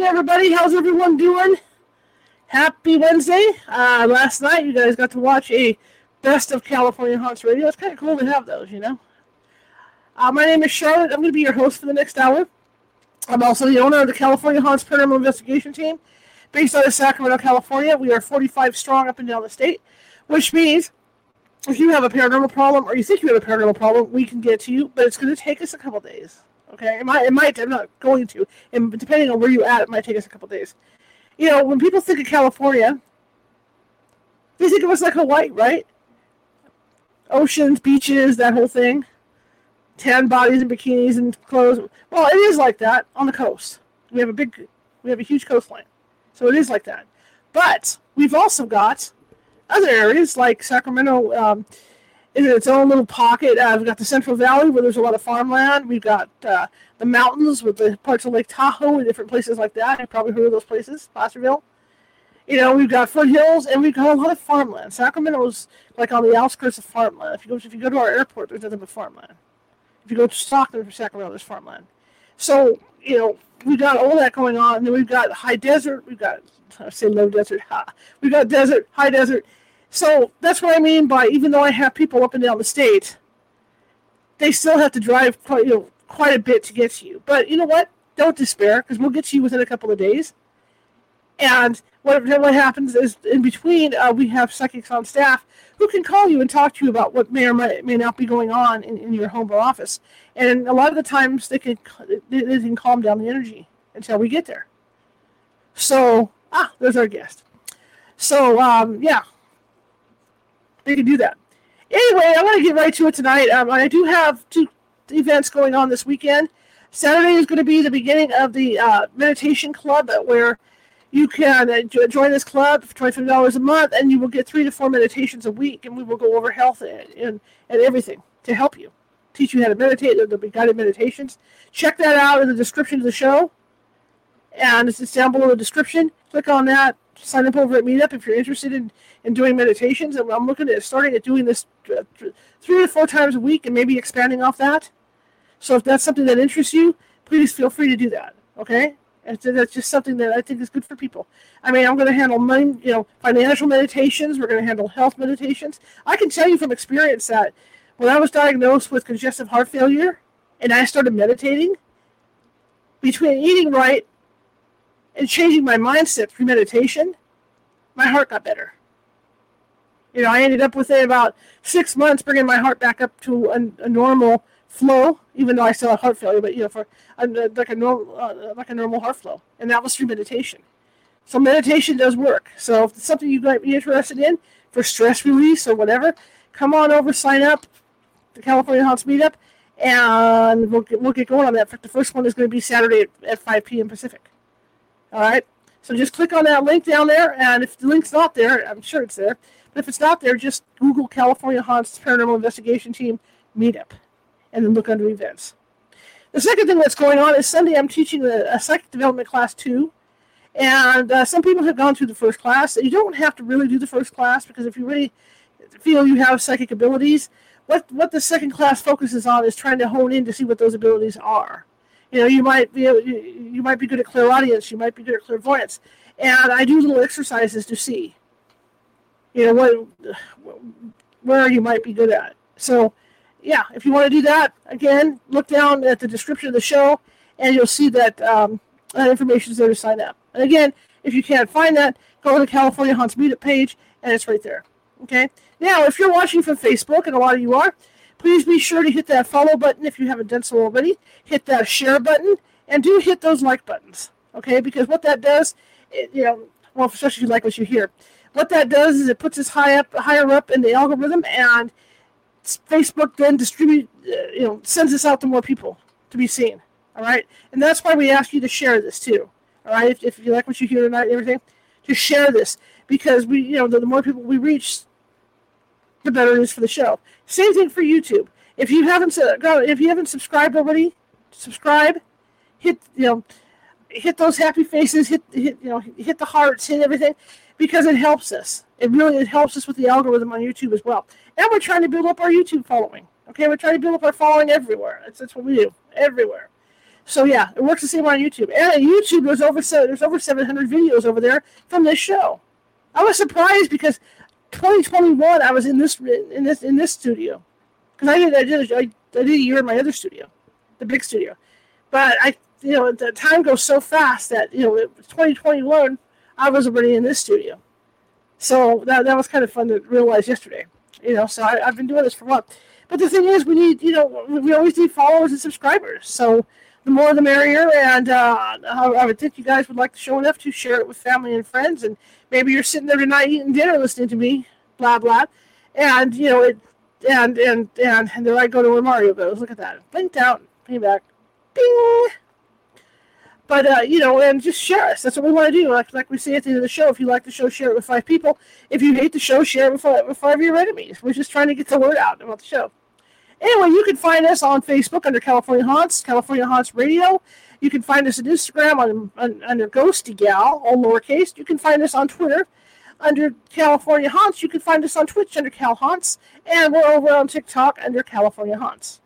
Evening, everybody. How's everyone doing? Happy Wednesday. Uh, last night, you guys got to watch a Best of California Haunts Radio. It's kind of cool to have those, you know. Uh, my name is Charlotte. I'm going to be your host for the next hour. I'm also the owner of the California Haunts Paranormal Investigation Team, based out of Sacramento, California. We are 45 strong up and down the state, which means if you have a paranormal problem or you think you have a paranormal problem, we can get to you, but it's going to take us a couple days. Okay, it might, it might. I'm not going to, and depending on where you at, it might take us a couple days. You know, when people think of California, they think of us like Hawaii, right? Oceans, beaches, that whole thing. Tan bodies and bikinis and clothes. Well, it is like that on the coast. We have a big, we have a huge coastline, so it is like that. But we've also got other areas like Sacramento. Um, in its own little pocket. Uh, we've got the Central Valley where there's a lot of farmland. We've got uh, the mountains with the parts of Lake Tahoe and different places like that. You've probably heard of those places, Placerville. You know, we've got foothills and we've got a lot of farmland. Sacramento's like on the outskirts of farmland. If you go, if you go to our airport, there's nothing but farmland. If you go to Stockton for Sacramento, there's farmland. So you know, we've got all that going on. And then we've got high desert. We've got I say low desert. Ha. We've got desert, high desert, so that's what I mean by even though I have people up and down the state, they still have to drive quite, you know, quite a bit to get to you. But you know what? Don't despair because we'll get to you within a couple of days. And what, what happens is in between, uh, we have psychics on staff who can call you and talk to you about what may or may, may not be going on in, in your home or office. And a lot of the times they can, they, they can calm down the energy until we get there. So, ah, there's our guest. So, um, yeah, they can do that. Anyway, I want to get right to it tonight. Um, I do have two events going on this weekend. Saturday is going to be the beginning of the uh, meditation club where you can uh, join this club for $25 a month and you will get three to four meditations a week and we will go over health and, and, and everything to help you teach you how to meditate there'll be guided meditations check that out in the description of the show and it's down below the description click on that sign up over at meetup if you're interested in and doing meditations. And I'm looking at starting at doing this three to four times a week and maybe expanding off that. So if that's something that interests you, please feel free to do that. Okay? And that's just something that I think is good for people. I mean, I'm going to handle money, you know, financial meditations. We're going to handle health meditations. I can tell you from experience that when I was diagnosed with congestive heart failure and I started meditating, between eating right and changing my mindset through meditation, my heart got better. You know, I ended up within about six months bringing my heart back up to a, a normal flow, even though I still have heart failure, but you know, for like a normal uh, like a normal heart flow, and that was through meditation. So meditation does work. So if it's something you might be interested in for stress release or whatever, come on over, sign up, the California Haunts Meetup, and we'll get, we'll get going on that. The first one is going to be Saturday at, at 5 p.m. Pacific. All right. So just click on that link down there, and if the link's not there, I'm sure it's there. But if it's not there, just Google California Haunts Paranormal Investigation Team Meetup and then look under events. The second thing that's going on is Sunday I'm teaching a, a psychic development class two. And uh, some people have gone through the first class. You don't have to really do the first class because if you really feel you have psychic abilities, what, what the second class focuses on is trying to hone in to see what those abilities are. You know, you might be you, you might be good at clairaudience, you might be good at clairvoyance, and I do little exercises to see you know what where you might be good at. So yeah, if you want to do that, again, look down at the description of the show, and you'll see that um, that information is there to sign up. And again, if you can't find that, go to the California Haunts Meetup page, and it's right there. Okay. Now, if you're watching from Facebook, and a lot of you are, please be sure to hit that follow button if you haven't done so already. Hit that share button, and do hit those like buttons. Okay, because what that does, it, you know, well, especially if you like what you hear, what that does is it puts us high up, higher up in the algorithm, and Facebook then distribute, uh, you know, sends this out to more people to be seen. All right, and that's why we ask you to share this too. All right, if, if you like what you hear tonight and everything, just share this because we, you know, the, the more people we reach, the better it is for the show. Same thing for YouTube. If you haven't if you haven't subscribed already, subscribe. Hit you know, hit those happy faces. Hit hit you know, hit the hearts. Hit everything, because it helps us. It really it helps us with the algorithm on YouTube as well. And we're trying to build up our YouTube following. Okay, we're trying to build up our following everywhere. That's that's what we do everywhere. So yeah, it works the same on YouTube. And YouTube, there's over there's over 700 videos over there from this show. I was surprised because 2021 I was in this in this in this studio because I did I did I, I did a year in my other studio, the big studio, but I you know the time goes so fast that you know 2021 I was already in this studio, so that that was kind of fun to realize yesterday. You know, so I, I've been doing this for a while. But the thing is, we need, you know, we always need followers and subscribers. So the more the merrier. And uh, I would think you guys would like the show enough to share it with family and friends. And maybe you're sitting there tonight eating dinner listening to me, blah, blah. And, you know, it, and, and, and, and there I go to where Mario goes. Look at that. Blinked out, came back. Bing! But uh, you know, and just share us. That's what we want to do. Like, like we say at the end of the show, if you like the show, share it with five people. If you hate the show, share it with five, with five of your enemies. We're just trying to get the word out about the show. Anyway, you can find us on Facebook under California Haunts, California Haunts Radio. You can find us on Instagram on, on, under Ghosty Gal, all lowercase. You can find us on Twitter under California Haunts. You can find us on Twitch under Cal Haunts, and we're over on TikTok under California Haunts.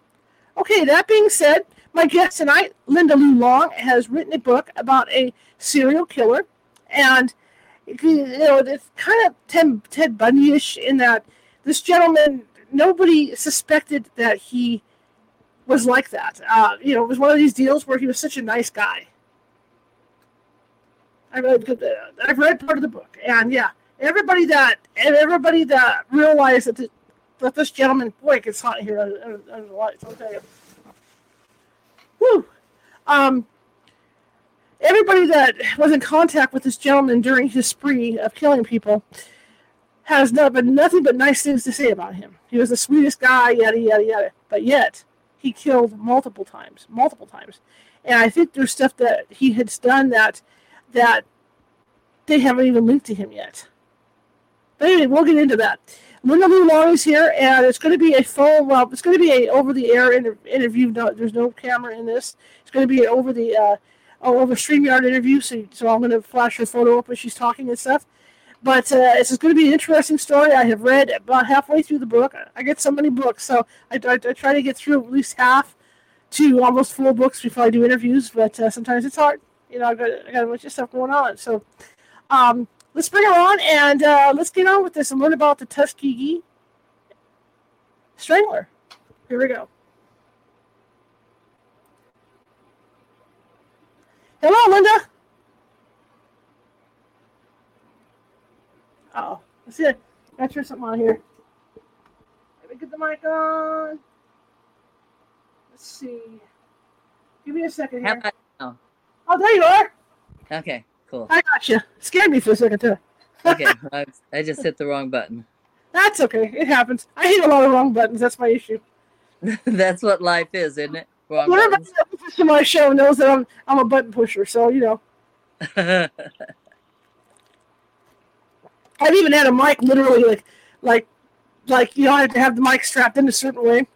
Okay, that being said, my guest tonight, Linda Lou Long, has written a book about a serial killer, and you know it's kind of Ted, Ted Bundy-ish in that this gentleman nobody suspected that he was like that. Uh, you know, it was one of these deals where he was such a nice guy. I read, I've read part of the book, and yeah, everybody that everybody that realized that, the, that this gentleman, boy, gets hot here under, the lights. I'll tell you. Woo. Um, everybody that was in contact with this gentleman during his spree of killing people has not, but nothing but nice things to say about him. He was the sweetest guy, yada yada yada. But yet, he killed multiple times, multiple times. And I think there's stuff that he has done that that they haven't even linked to him yet. But anyway, we'll get into that. Linda Lou Long is here, and it's going to be a phone. Well, it's going to be a over-the-air inter- interview. No, there's no camera in this. It's going to be an over the uh, over Streamyard interview. So, so I'm going to flash her photo up when she's talking and stuff. But uh, it's going to be an interesting story. I have read about halfway through the book. I get so many books, so I, I, I try to get through at least half to almost full books before I do interviews. But uh, sometimes it's hard. You know, I got I got a bunch of stuff going on. So um, let's bring her on and uh, let's get on with this and learn about the Tuskegee Strangler. Here we go. Hello, Linda. Oh. Let's see. I turn something on here. Let me get the mic on. Let's see. Give me a second here. How about Oh, there you are. Okay, cool. I got you. Scared me for a second too. okay, I, I just hit the wrong button. That's okay. It happens. I hit a lot of wrong buttons. That's my issue. That's what life is, isn't it? Wrong Whatever to my show knows that I'm I'm a button pusher. So you know. I've even had a mic literally like like like you know I have to have the mic strapped in a certain way.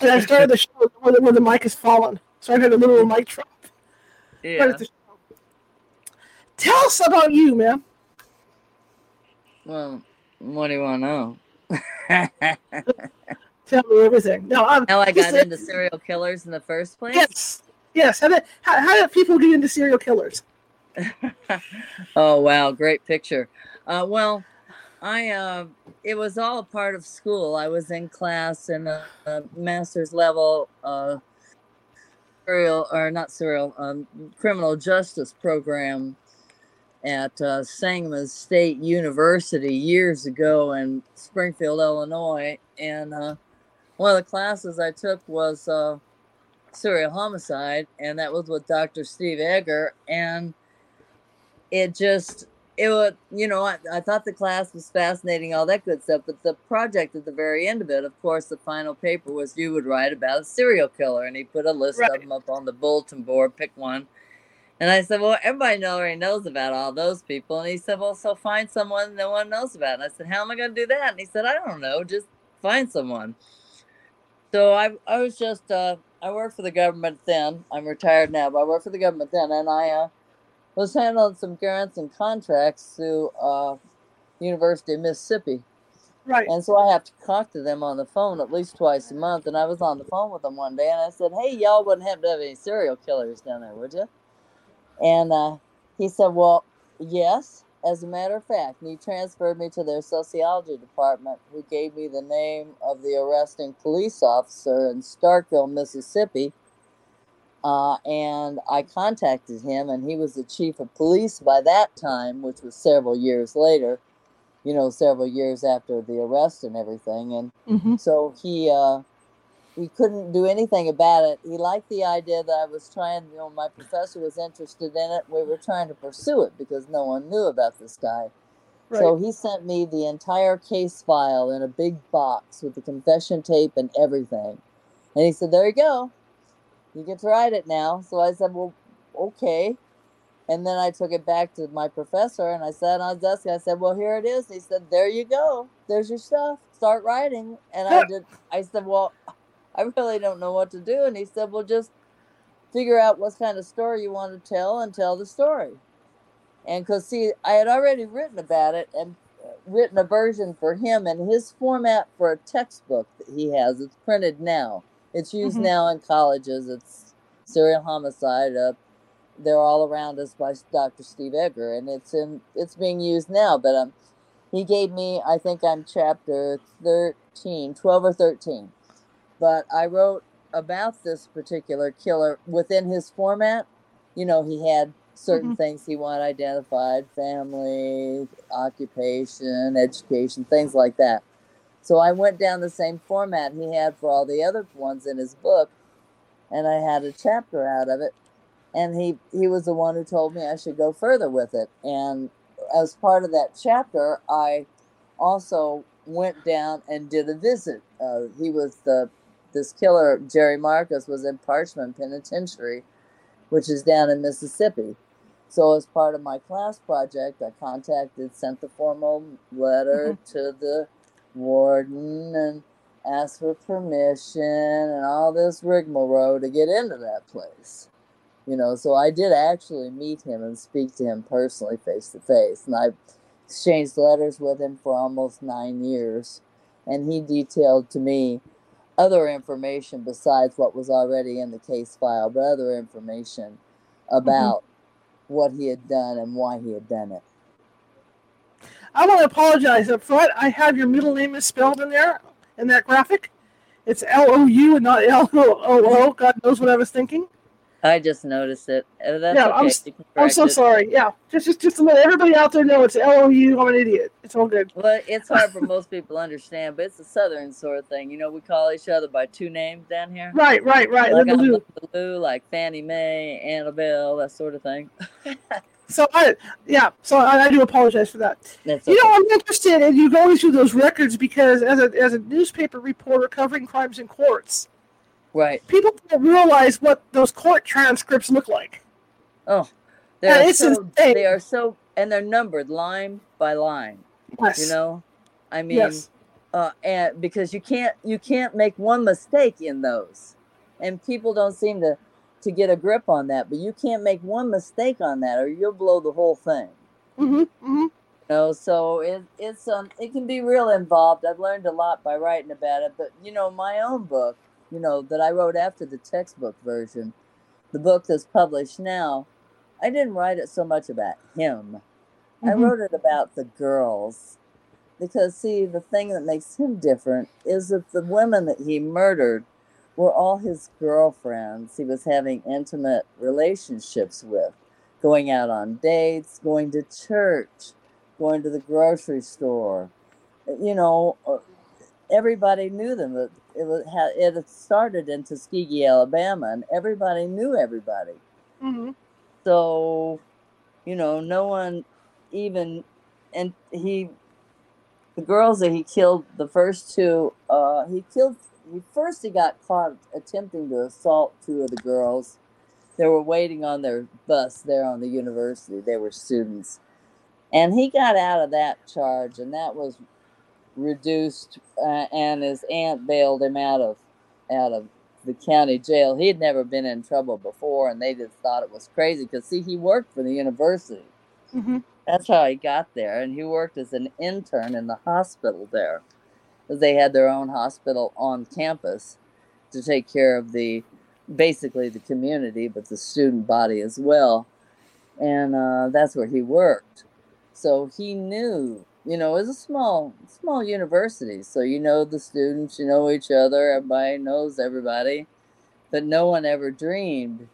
And I started the show where the, where the mic has fallen, so I've had a literal mic drop. Yeah. Tell us about you, man. Well, what do you want to know? Tell me everything. No, I'm, how I got into serial killers in the first place. Yes, yes. How did how, how did people get into serial killers? oh wow, great picture. Uh, well, I uh, it was all a part of school. I was in class in a, a master's level uh, serial or not serial um, criminal justice program at uh, Sangamon State University years ago in Springfield, Illinois, and uh, one of the classes I took was uh, serial homicide, and that was with Dr. Steve Egger, and it just it was, you know, I, I thought the class was fascinating, all that good stuff. But the project at the very end of it, of course, the final paper was you would write about a serial killer, and he put a list right. of them up on the bulletin board, pick one. And I said, Well, everybody already knows about all those people. And he said, Well, so find someone no one knows about. And I said, How am I going to do that? And he said, I don't know. Just find someone. So I, I was just, uh, I worked for the government then. I'm retired now, but I worked for the government then. And I uh, was handling some grants and contracts through uh, University of Mississippi. Right. And so I have to talk to them on the phone at least twice a month. And I was on the phone with them one day and I said, Hey, y'all wouldn't have to have any serial killers down there, would you? And uh, he said, Well, yes, as a matter of fact. And he transferred me to their sociology department, who gave me the name of the arresting police officer in Starkville, Mississippi. Uh, and I contacted him, and he was the chief of police by that time, which was several years later, you know, several years after the arrest and everything. And Mm-hmm. so he uh, he couldn't do anything about it. He liked the idea that I was trying, you know, my professor was interested in it. We were trying to pursue it because no one knew about this guy. Right. So he sent me the entire case file in a big box with the confession tape and everything. And he said, There you go. You get to write it now. So I said, Well, okay. And then I took it back to my professor and I sat on his desk. I said, Well, here it is. He said, There you go. There's your stuff. Start writing. And I did I said, Well, I really don't know what to do. And he said, Well, just figure out what kind of story you want to tell and tell the story. And because, see, I had already written about it and uh, written a version for him and his format for a textbook that he has. It's printed now. It's used Mhm. now in colleges. It's serial homicide. Uh, they're all around us by Dr. Steve Egger, and it's in it's being used now. But um, he gave me, I think I'm chapter 13, 12 or 13. But I wrote about this particular killer within his format. You know, he had certain Mhm. things he wanted identified family, occupation, education, things like that. So I went down the same format he had for all the other ones in his book, and I had a chapter out of it. And he, he was the one who told me I should go further with it. And as part of that chapter, I also went down and did a visit. Uh, he was the this killer Jerry Marcus was in Parchman Penitentiary, which is down in Mississippi. So as part of my class project, I contacted, sent the formal letter to the warden and asked for permission and all this rigmarole to get into that place. You know, so I did actually meet him and speak to him personally face to face. And I exchanged letters with him for almost nine years. And he detailed to me other information besides what was already in the case file, but other information mm-hmm. about what he had done and why he had done it. I want to apologize up front. I have your middle name misspelled in there in that graphic. It's L O U and not L O O. God knows what I was thinking. I just noticed it. Uh, That's Yeah, okay. I'm s- you can I'm so it. sorry. Yeah, just just just to let everybody out there know it's L O U. I'm an idiot. It's all good. Well, it's hard for most people to understand, but it's a southern sort of thing. You know, we call each other by two names down here. Right, right, right. Like Lou. Lou, like Fannie Mae, Annabelle, that sort of thing. So I, yeah. So I, I do apologize for that. That's You okay. know, I'm interested in you going through those records because as a as a newspaper reporter covering crimes in courts, right. people don't realize what those court transcripts look like. Oh, they're it's so, insane. they are so, and they're numbered line by line. Yes. You know, I mean, yes. uh, and because you can't you can't make one mistake in those, and people don't seem to to get a grip on that. But you can't make one mistake on that, or you'll blow the whole thing. Mm-hmm. Mm-hmm. You know, so it, it's um it can be real involved. I've learned a lot by writing about it. But you know, my own book, you know, that I wrote after the textbook version, the book that's published now, I didn't write it so much about him. I Mhm. wrote it about the girls. Because see, the thing that makes him different is that the women that he murdered were all his girlfriends he was having intimate relationships with, going out on dates, going to church, going to the grocery store. You know, uh, everybody knew them. It it was it started in Tuskegee, Alabama, and everybody knew everybody. Mm-hmm. So, you know, no one even, and he, the girls that he killed, the first two, uh, he killed, he first he got caught attempting to assault two of the girls. they were waiting on their bus there on the university. They were students. And he got out of that charge, and that was reduced. Uh, and his aunt bailed him out of out of the county jail. He had never been in trouble before, and they just thought it was crazy because see, he worked for the university. Mm-hmm. That's how he got there, and he worked as an intern in the hospital there, they had their own hospital on campus to take care of the basically the community, but the student body as well. And uh, that's where he worked. So he knew, you know, it was a small, small university. So you know the students, you know each other, everybody knows everybody. But no one ever dreamed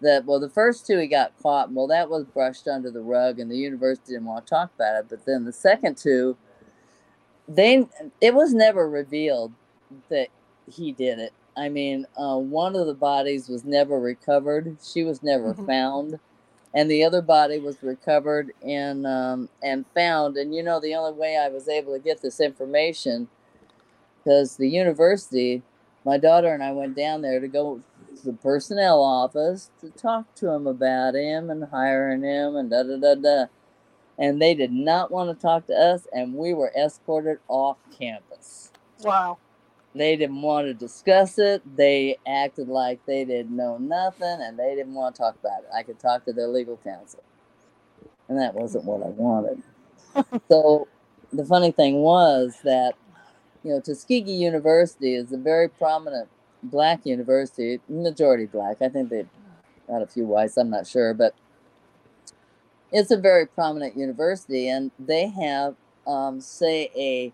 that, well, the first two he got caught, well, that was brushed under the rug and the university didn't want to talk about it. But then the second two, they, it was never revealed that he did it I mean, uh, one of the bodies was never recovered. She was never mm-hmm. found, and the other body was recovered and um, and found. And you know, the only way I was able to get this information because the university, my daughter and I went down there to go to the personnel office to talk to him about him and hiring him and da da da da. And they did not want to talk to us, and we were escorted off campus. Wow. They didn't want to discuss it. They acted like they didn't know nothing and they didn't want to talk about it. I could talk to their legal counsel. And that wasn't what I wanted. so the funny thing was that, you know, Tuskegee University is a very prominent black university, majority black. I think they've got a few whites, I'm not sure, but it's a very prominent university and they have, um, say, a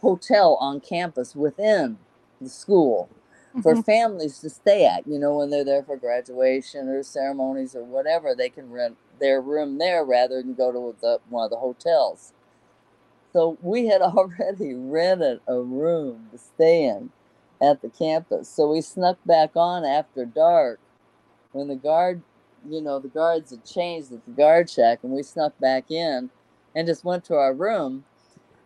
hotel on campus within the school mm-hmm. for families to stay at. You know, when they're there for graduation or ceremonies or whatever, they can rent their room there rather than go to the, one of the hotels. So we had already rented a room to stay in at the campus. So we snuck back on after dark when the guard, you know, the guards had changed at the guard shack and we snuck back in and just went to our room.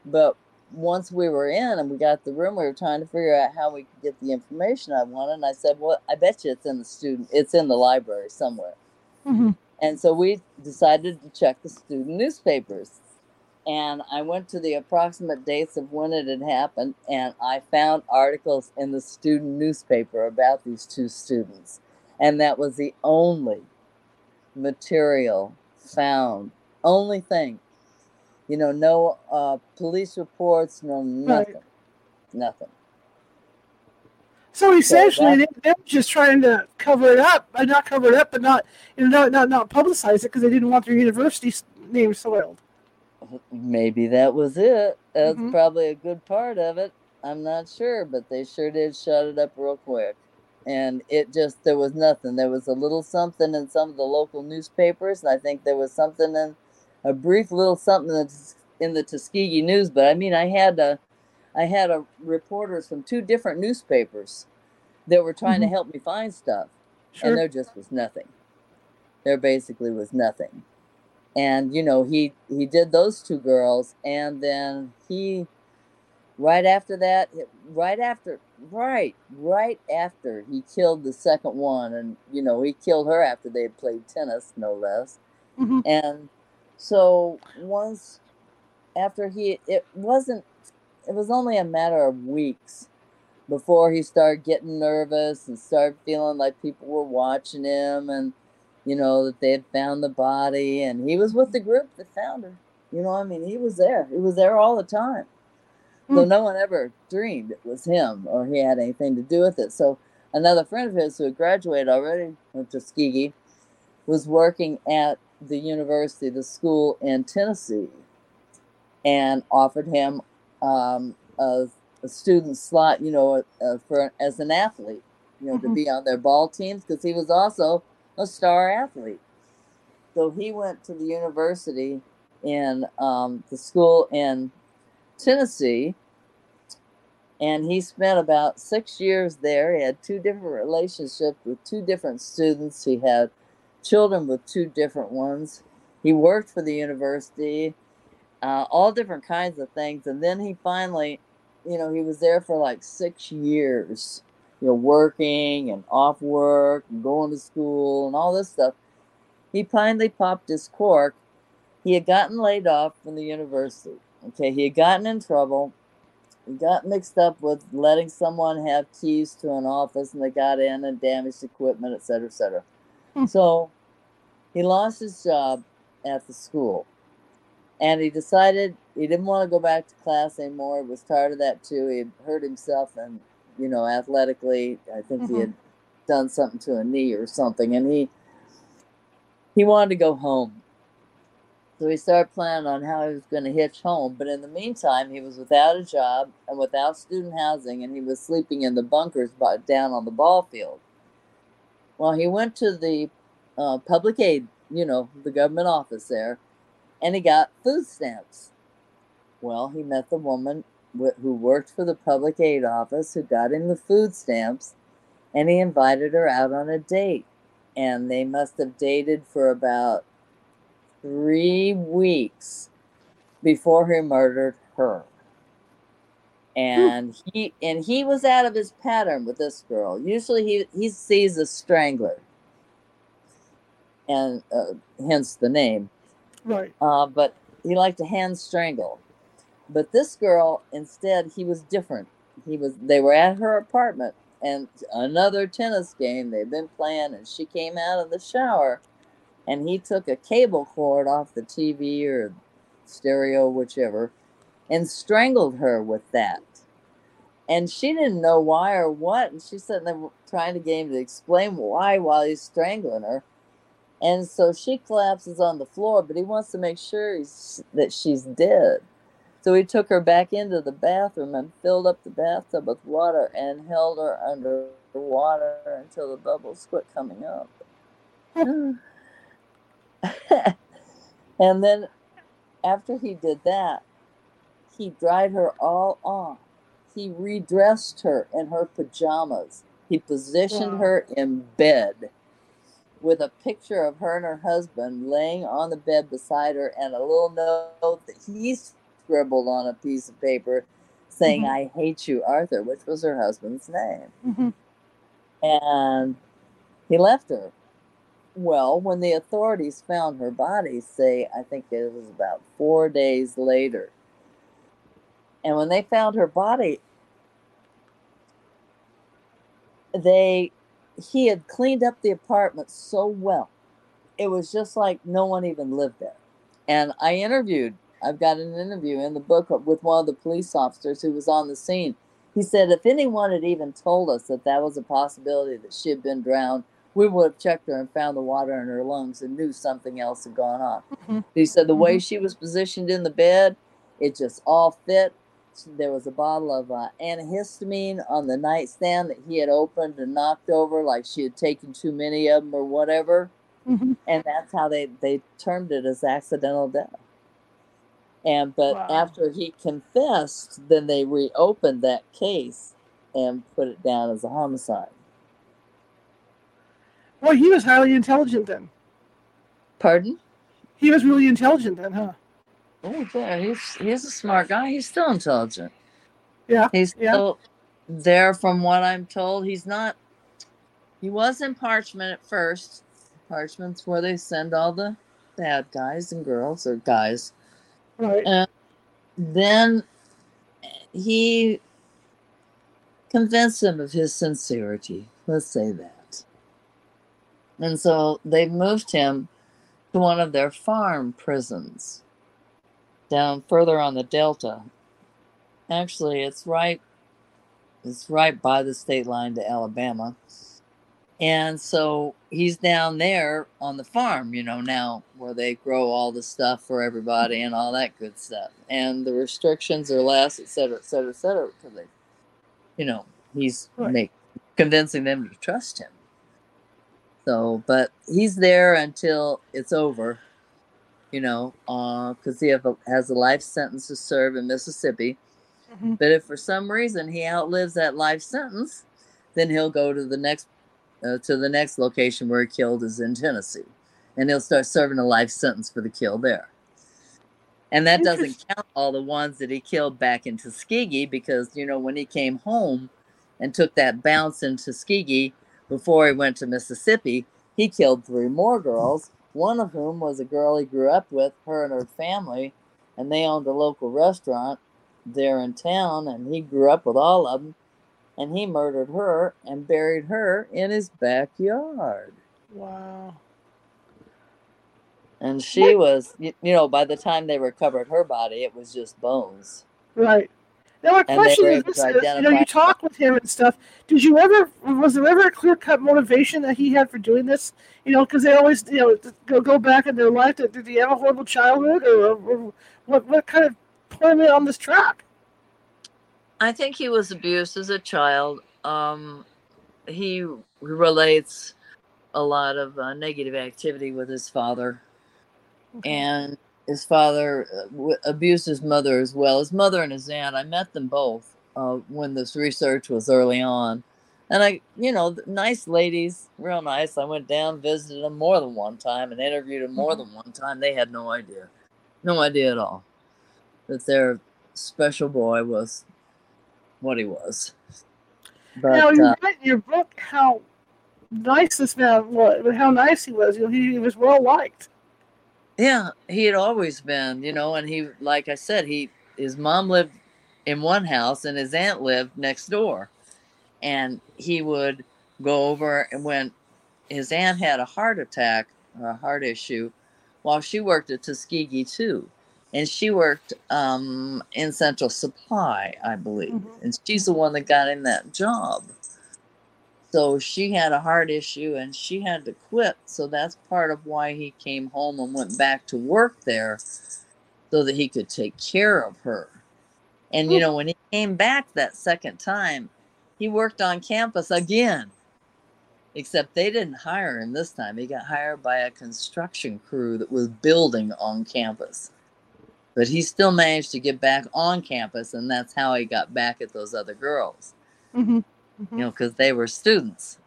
But once we were in and we got the room, we were trying to figure out how we could get the information I wanted. And I said, "Well, I bet you it's in the student, it's in the library somewhere." Mm-hmm. And so we decided to check the student newspapers. And I went to the approximate dates of when it had happened, and I found articles in the student newspaper about these two students. And that was the only material found, only thing you know, no uh, police reports, no nothing, right. nothing. So essentially, so they, were just trying to cover it up, uh, not cover it up, but not you know not not, not publicize it because they didn't want their university name soiled. Maybe that was it. That's mm-hmm. probably a good part of it. I'm not sure, but they sure did shut it up real quick. And it just there was nothing. There was a little something in some of the local newspapers, and I think there was something in a brief little something that's in the Tuskegee News, but I mean, I had a, I had a reporters from two different newspapers that were trying mm-hmm. to help me find stuff, sure. and there just was nothing. There basically was nothing, and you know, he he did those two girls, and then he, right after that, right after, right, right after he killed the second one, and you know, he killed her after they had played tennis, no less, mm-hmm. and so once after he, it wasn't, it was only a matter of weeks before he started getting nervous and started feeling like people were watching him and, you know, that they had found the body. And he was with the group that found her. You know, I mean, he was there. He was there all the time. Mm. So hmm. no one ever dreamed it was him or he had anything to do with it. So another friend of his who had graduated already from Tuskegee was working at the university, the school in Tennessee, and offered him um, a, a, student slot, you know, uh, for as an athlete, you know, mm-hmm. to be on their ball teams because he was also a star athlete. So he went to the university in um, the school in Tennessee, and he spent about six years there. He had two different relationships with two different students. He had children with two different ones. He worked for the university, uh, all different kinds of things. And then he finally, you know, he was there for like six years. you know, working and off work and going to school and all this stuff. He finally popped his cork. He had gotten laid off from the university. Okay, he had gotten in trouble. He got mixed up with letting someone have keys to an office and they got in and damaged equipment, et cetera, et cetera. Hmm. So he lost his job at the school and he decided he didn't want to go back to class anymore. He was tired of that too. He had hurt himself and, you know, athletically. I think he Mhm. had done something to a knee or something and he he wanted to go home. So he started planning on how he was going to hitch home. But in the meantime, he was without a job and without student housing, and he was sleeping in the bunkers down on the ball field. Well, he went to the uh, public aid, you know, the government office there, and he got food stamps. Well, he met the woman wh- who worked for the public aid office who got him the food stamps, and he invited her out on a date. And they must have dated for about three weeks before he murdered her. And he and he was out of his pattern with this girl. Usually he he sees a strangler, and uh, hence the name. Right. Uh, but he liked to hand strangle. But this girl, instead, he was different. He was. They were at her apartment, and another tennis game they've been playing, and she came out of the shower, and he took a cable cord off the TV or stereo, whichever, and strangled her with that. And she didn't know why or what, and she's sitting there trying to get him to explain why while he's strangling her. And so she collapses on the floor, but he wants to make sure he's, that she's dead. So he took her back into the bathroom and filled up the bathtub with water and held her under water until the bubbles quit coming up. and then after he did that, he dried her all off. He redressed her in her pajamas. He positioned her in bed with a picture of her and her husband laying on the bed beside her and a little note that he scribbled on a piece of paper saying, Mhm. I hate you, Arthur, which was her husband's name. hmm And he left her. Well, when the authorities found her body, say, I think it was about four days later, and when they found her body, they he had cleaned up the apartment so well. It was just like no one even lived there. And I interviewed, I've got an interview in the book with one of the police officers who was on the scene. He said if anyone had even told us that that was a possibility that she had been drowned, we would have checked her and found the water in her lungs and knew something else had gone on. Mhm. He said the way she was positioned in the bed, it just all fit. There was a bottle of uh, antihistamine on the nightstand that he had opened and knocked over, like she had taken too many of them or whatever. hmm And that's how they, they termed it as accidental death. And but Wow. after he confessed, then they reopened that case and put it down as a homicide. Well, he was highly intelligent then. Pardon? He was really intelligent then, huh? Oh, yeah, he's he's a smart guy. He's still intelligent. Yeah. He's Yeah. still there, from what I'm told. He's not. He was in Parchman at first. Parchman's where they send all the bad guys and girls, or guys. Right. And Then he convinced him of his sincerity. Let's say that. And so they moved him to one of their farm prisons down further on the delta. Actually, it's right it's right by the state line to Alabama. And so he's down there on the farm, you know, now where they grow all the stuff for everybody and all that good stuff. And the restrictions are less, et cetera, et cetera, et cetera, because they, you know, he's Right. make, convincing them to trust him. So, but he's there until it's over, you know, because he have a, has a life sentence to serve in Mississippi. Mhm. But if for some reason he outlives that life sentence, then he'll go to the next uh, to the next location where he killed is in Tennessee, and he'll start serving a life sentence for the kill there. And that doesn't count all the ones that he killed back in Tuskegee because you know when he came home, and took that bounce in Tuskegee before he went to Mississippi, he killed three more girls, one of whom was a girl he grew up with, her and her family, and they owned a local restaurant there in town, and he grew up with all of them, and he murdered her and buried her in his backyard. Wow. And she was, you know, by the time they recovered her body, it was just bones. Right. Now, my question is this: is, you know, you talk with him and stuff. Did you ever? Was there ever a clear cut motivation that he had for doing this? You know, because they always, you know, go go back in their life. Did, did he have a horrible childhood, or, or what? What kind of put him on this track? I think he was abused as a child. Um, he relates a lot of uh, negative activity with his father, okay. and his father uh, abused his mother as well. His mother and his aunt. I met them both uh, when this research was early on, and I, you know, nice ladies, real nice. I went down, visited them more than one time, and interviewed them more mm-hmm. than one time. They had no idea, no idea at all, that their special boy was what he was. But, now you uh, write in your book how nice this man was, how nice he was. You know, he, he was well liked. Yeah, he had always been, you know, and he, like I said, he his mom lived in one house and his aunt lived next door, and he would go over and when his aunt had a heart attack or a heart issue, while she worked at Tuskegee too, and she worked um, in Central Supply, I believe, mm-hmm. and she's the one that got in that job. So she had a heart issue and she had to quit. So that's part of why he came home and went back to work there so that he could take care of her. And, you know, when he came back that second time, he worked on campus again. Except they didn't hire him this time. He got hired by a construction crew that was building on campus. But he still managed to get back on campus, and that's how he got back at those other girls. Mm-hmm mm-hmm. you know, because they were students.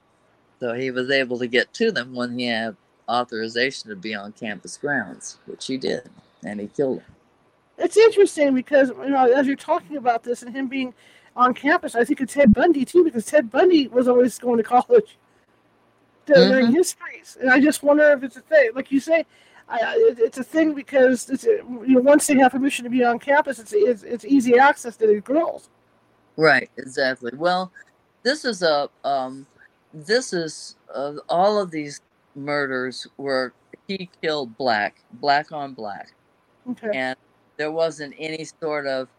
So he was able to get to them when he had authorization to be on campus grounds, which he did, and he killed them. It's interesting because you know, as you're talking about this and him being on campus, I think of Ted Bundy too, because Ted Bundy was always going to college during mm-hmm. his days, and I just wonder if it's a thing. Like you say, I, it's a thing because it's, you know, once they have permission to be on campus, it's it's, it's easy access to the girls. Right. Exactly. Well, this is a um, this is uh, all of these murders were he killed black, black on black, okay. and there wasn't any sort of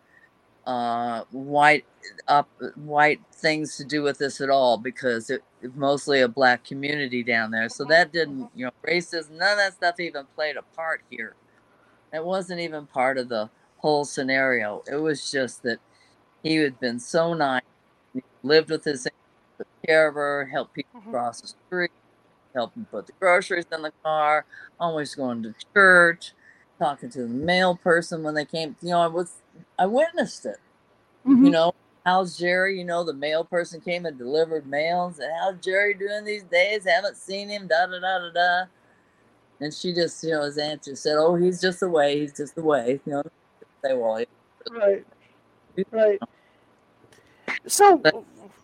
uh, white up white things to do with this at all because it, it's mostly a black community down there. So that didn't, you know, racism, none of that stuff even played a part here. It wasn't even part of the whole scenario. It was just that he had been so nice lived with his took care of her, helped people mm-hmm. cross the street, helped him put the groceries in the car, always going to church, talking to the mail person when they came. You know, I was I witnessed it. Mm-hmm. You know, how's Jerry? You know, the mail person came and delivered mails, and how's Jerry doing these days? Haven't seen him. Da da da da da. And she just, you know, his aunt just said, "Oh, he's just away. He's just away." You know, say, "Well, right, right." So,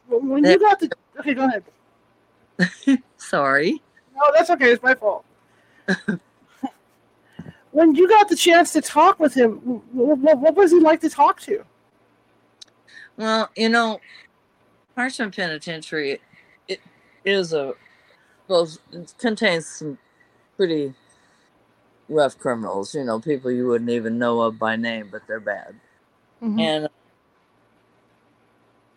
when you got the okay, go ahead. Sorry. No, that's okay. It's my fault. when you got the chance to talk with him, what, what, was he like to talk to? Well, you know, Parchman Penitentiary it is a well, it contains some pretty rough criminals. You know, people you wouldn't even know of by name, but they're bad. Mm-hmm. And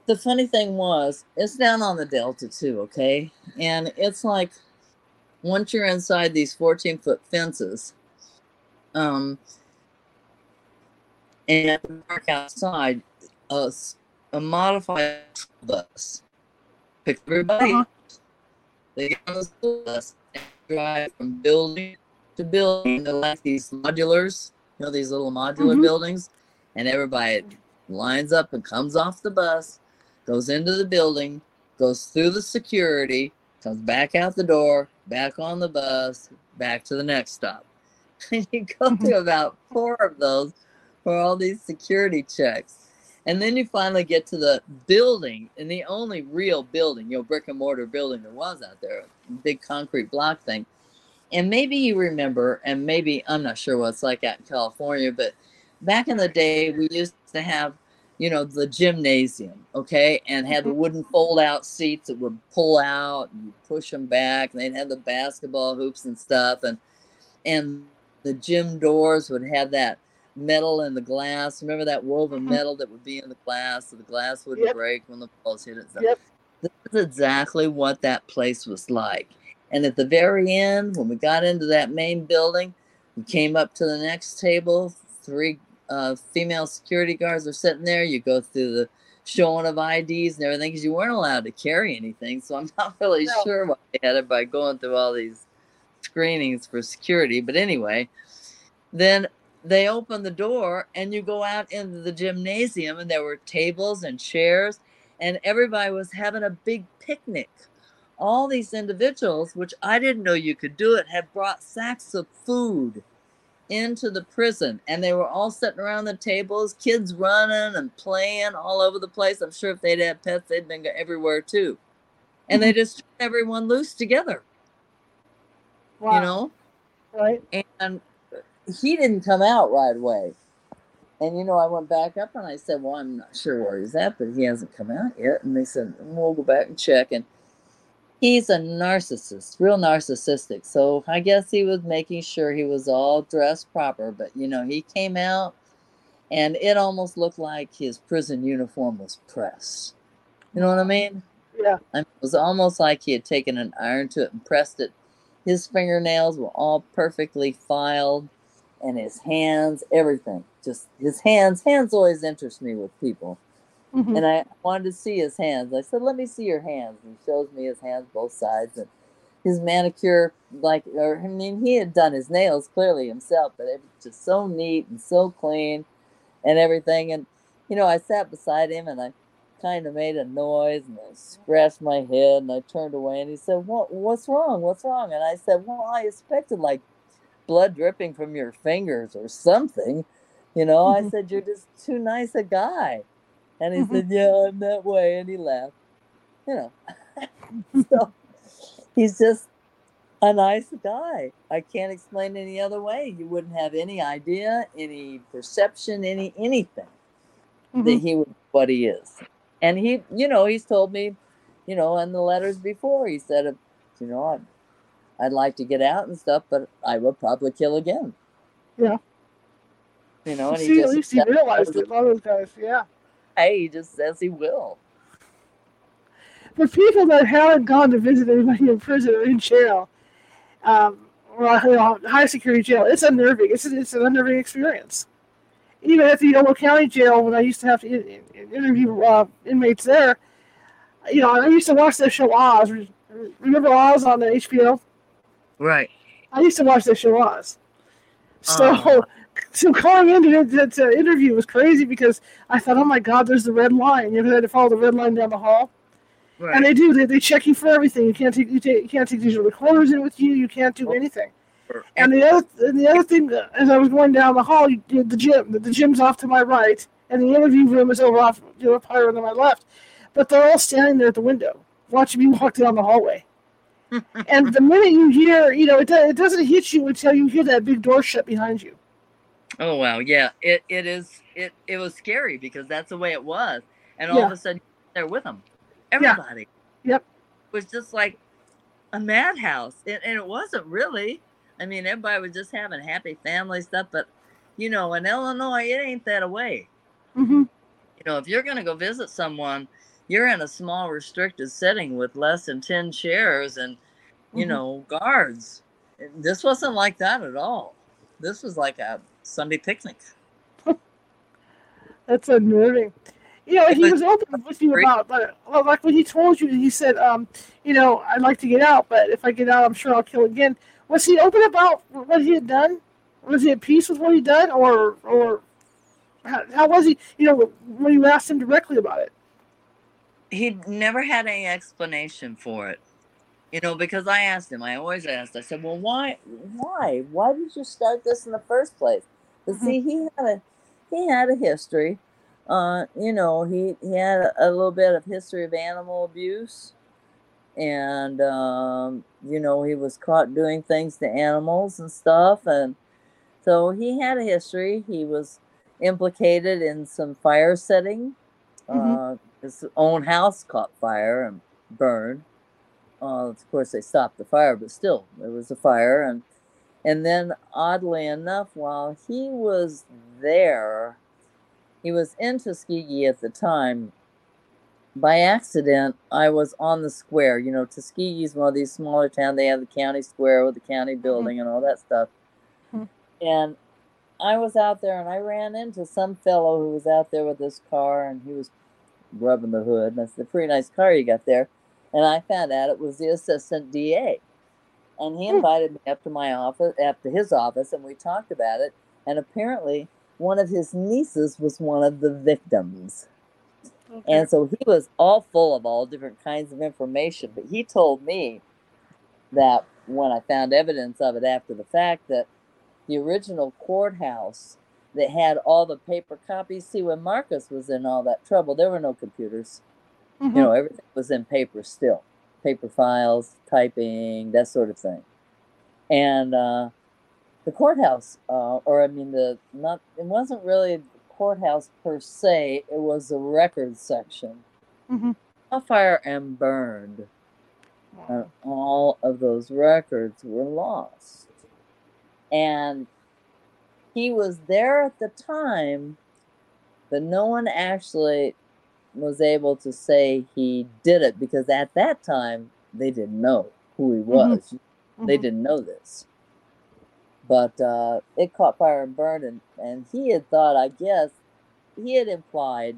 the funny thing was, it's down on the Delta too, okay? And it's like once you're inside these 14 foot fences, um, and park outside, a, a modified bus pick everybody. Uh-huh. They get on the school bus and drive from building to building. They're like these modulars, you know, these little modular mm-hmm. buildings, and everybody lines up and comes off the bus goes into the building, goes through the security, comes back out the door, back on the bus, back to the next stop. And you go mm-hmm. through about four of those for all these security checks. And then you finally get to the building, and the only real building, you know, brick and mortar building there was out there, big concrete block thing. And maybe you remember, and maybe I'm not sure what it's like out in California, but back in the day, we used to have, you know, the gymnasium, okay, and had the Mhm. wooden fold out seats that would pull out and push them back, and they'd have the basketball hoops and stuff, and and the gym doors would have that metal and the glass. Remember that woven Mhm. metal that would be in the glass, so the glass wouldn't Yep. break when the balls hit it. So Yep. this is exactly what that place was like. And at the very end, when we got into that main building, we came up to the next table. Three uh, female security guards are sitting there. You go through the showing of IDs and everything because you weren't allowed to carry anything. So I'm not really No. sure why they had it by going through all these screenings for security. But anyway, then they open the door and you go out into the gymnasium and there were tables and chairs and everybody was having a big picnic. All these individuals, which I didn't know you could do it, had brought sacks of food into the prison and they were all sitting around the tables, kids running and playing all over the place. I'm sure if they'd had pets, they'd been everywhere too. And they mm-hmm. just turned everyone loose together, Wow. you know? Right. and he didn't come out right away. And you know, I went back up and I said, "Well, I'm not sure where he's at, but he hasn't come out yet." And they said, "We'll go back and check." And he's a narcissist, real narcissistic. So I guess he was making sure he was all dressed proper. But you know, he came out, and it almost looked like his prison uniform was pressed. You know what I mean? Yeah. I mean, it was almost like he had taken an iron to it and pressed it. His fingernails were all perfectly filed, and his hands, everything. Just his hands. Hands always interest me with people. Mhm. And I wanted to see his hands. I said, "Let me see your hands." And he shows me his hands, both sides, and his manicure. Like, or I mean, he had done his nails clearly himself, but it was just so neat and so clean, and everything. And you know, I sat beside him, and I kind of made a noise, and I scratched my head, and I turned away, and he said, "What? What's wrong? What's wrong?" And I said, "Well, I expected like blood dripping from your fingers or something." You know, I Mhm. said, "You're just too nice a guy." And he Mhm. said, Yeah, I'm that way. And he laughed. You know. so he's just a nice guy. I can't explain any other way. You wouldn't have any idea, any perception, any anything that Mhm. he would what he is. And he, you know, he's told me, you know, in the letters before, he said, uh, you know, I'd, I'd like to get out and stuff, but I would probably kill again. Yeah. You know, and he See, at just least he realized it. A lot of those guys, yeah. Hey, he just says he will. The people that haven't gone to visit anybody in prison or in jail, um, or you know, high security jail, it's unnerving. It's, it's an unnerving experience. Even at the Yolo County Jail, when I used to have to in, in, interview uh, inmates there, you know, I used to watch the show Oz. Remember Oz on the HBO? Right. I used to watch the show Oz. So, Oh. so calling in to, to, to interview was crazy because I thought, oh my God, there's the red line. You know, had to follow the red line down the hall. Right. And they do. They, they check you for everything. You can't take you, take, you can't take digital recorders in with you. You can't do anything. And the other and the other thing, uh, as I was going down the hall, you did the gym. The, the gym's off to my right, and the interview room is over off you know, up higher to my left. But they're all standing there at the window, watching me walk down the hallway. and the minute you hear, you know, it, it doesn't hit you until you hear that big door shut behind you. Oh wow, yeah. It it is it it was scary because that's the way it was. And all Yeah. of a sudden they're with them. Everybody. Yep. It was just like a madhouse. And, and it wasn't really. I mean, everybody was just having happy family stuff, but you know, in Illinois it ain't that way. Mm-hmm. You know, if you're gonna go visit someone, you're in a small restricted setting with less than ten chairs and you Mhm. know, guards. This wasn't like that at all. This was like a Sunday picnic. That's unnerving. You know, he was open with you about, but well, like when he told you, he said, um, you know, I'd like to get out, but if I get out, I'm sure I'll kill again. Was he open about what he had done? Was he at peace with what he'd done, or or how, how was he? You know, when you asked him directly about it. he never had any explanation for it you know because i asked him i always asked i said well why why why did you start this in the first place but Mhm. see he had a he had a history uh, you know, he, he had a, a little bit of history of animal abuse. And, um, you know, he was caught doing things to animals and stuff. And so he had a history. He was implicated in some fire setting. Mhm. Uh, his own house caught fire and burned. Uh, of course, they stopped the fire, but still, there was a fire. And and then, oddly enough, while he was there, he was in Tuskegee at the time. By accident, I was on the square. You know, Tuskegee's one of these smaller towns. They have the county square with the county building and all that stuff. Mhm. And I was out there and I ran into some fellow who was out there with his car and he was rubbing the hood. And I said, pretty nice car you got there. And I found out it was the assistant DA. And he Hmm. invited me up to my office, up to his office, and we talked about it. And apparently, one of his nieces was one of the victims. Okay. And so he was all full of all different kinds of information. But he told me that when I found evidence of it after the fact, that the original courthouse that had all the paper copies, see, when Marcus was in all that trouble, there were no computers. Mhm. You know, everything was in paper still, paper files, typing, that sort of thing. And uh, the courthouse, uh, or I mean, the not, it wasn't really the courthouse per se, it was the records section. Mhm. Caught fire and burned, and all of those records were lost. And he was there at the time, but no one actually was able to say he did it because at that time they didn't know who he was. They Mhm. didn't know this. But uh, it caught fire and burned, and, and he had thought, I guess, he had implied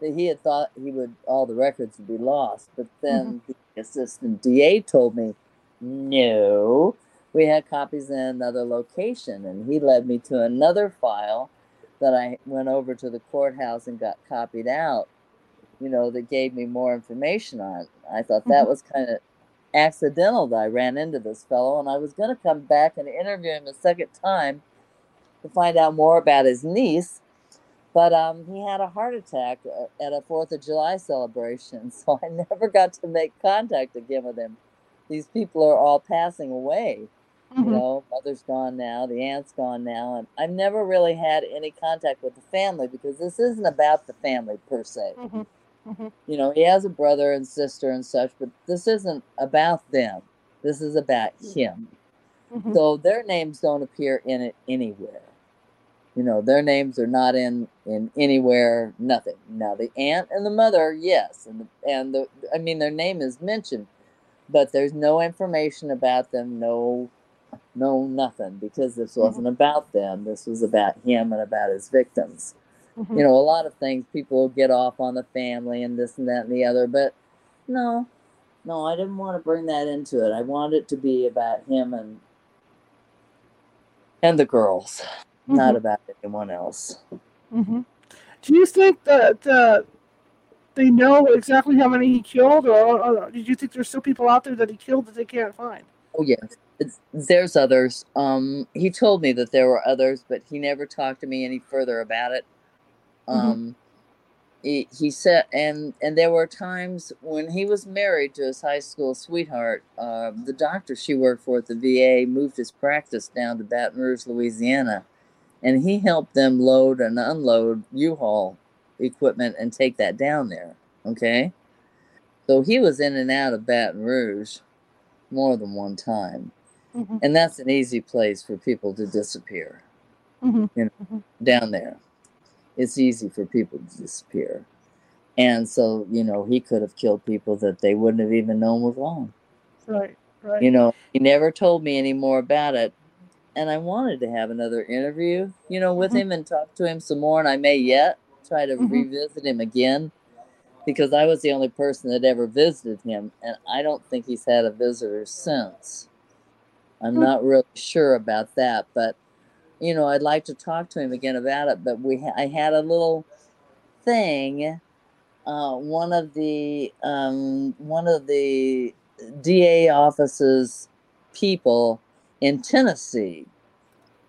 that he had thought he would all the records would be lost. But then the assistant DA told me, no, we had copies in another location, and he led me to another file that I went over to the courthouse and got copied out. You know, that gave me more information on. it. I thought that Mhm. was kind of accidental that I ran into this fellow, and I was going to come back and interview him a second time to find out more about his niece. But um, he had a heart attack uh, at a Fourth of July celebration, so I never got to make contact again with him. These people are all passing away. You Mhm. know, mother's gone now, the aunt's gone now, and I've never really had any contact with the family because this isn't about the family per se Mhm. Mhm. you know, he has a brother and sister and such, but this isn't about them. This is about him. Mhm. So their names don't appear in it anywhere. You know, their names are not in in anywhere. Nothing. Now the aunt and the mother, yes, and the, and the I mean their name is mentioned, but there's no information about them. No, no nothing because this wasn't about them. This was about him and about his victims Mhm. you know, a lot of things people will get off on the family and this and that and the other, but no, no, I didn't want to bring that into it. I wanted it to be about him and and the girls, not Mhm. about anyone else. Mhm. Do you think that uh, they know exactly how many he killed, or, or did you think there's still people out there that he killed that they can't find? Oh yes, it's, there's others. Um, he told me that there were others, but he never talked to me any further about it. Mhm. Um, he, he said, and and there were times when he was married to his high school sweetheart. Uh, the doctor she worked for at the VA moved his practice down to Baton Rouge, Louisiana, and he helped them load and unload U-Haul equipment and take that down there. Okay, so he was in and out of Baton Rouge more than one time, Mhm. and that's an easy place for people to disappear Mhm. down there. It's easy for people to disappear. And so, you know, he could have killed people that they wouldn't have even known were gone. Right, right. You know, he never told me any more about it. And I wanted to have another interview, you know, with Mhm. him and talk to him some more. And I may yet try to Mhm. revisit him again because I was the only person that ever visited him. And I don't think he's had a visitor since. I'm Hmm. not really sure about that, but you know, I'd like to talk to him again about it. But we, ha- I had a little thing. Uh, one of the um, one of the DA office's people in Tennessee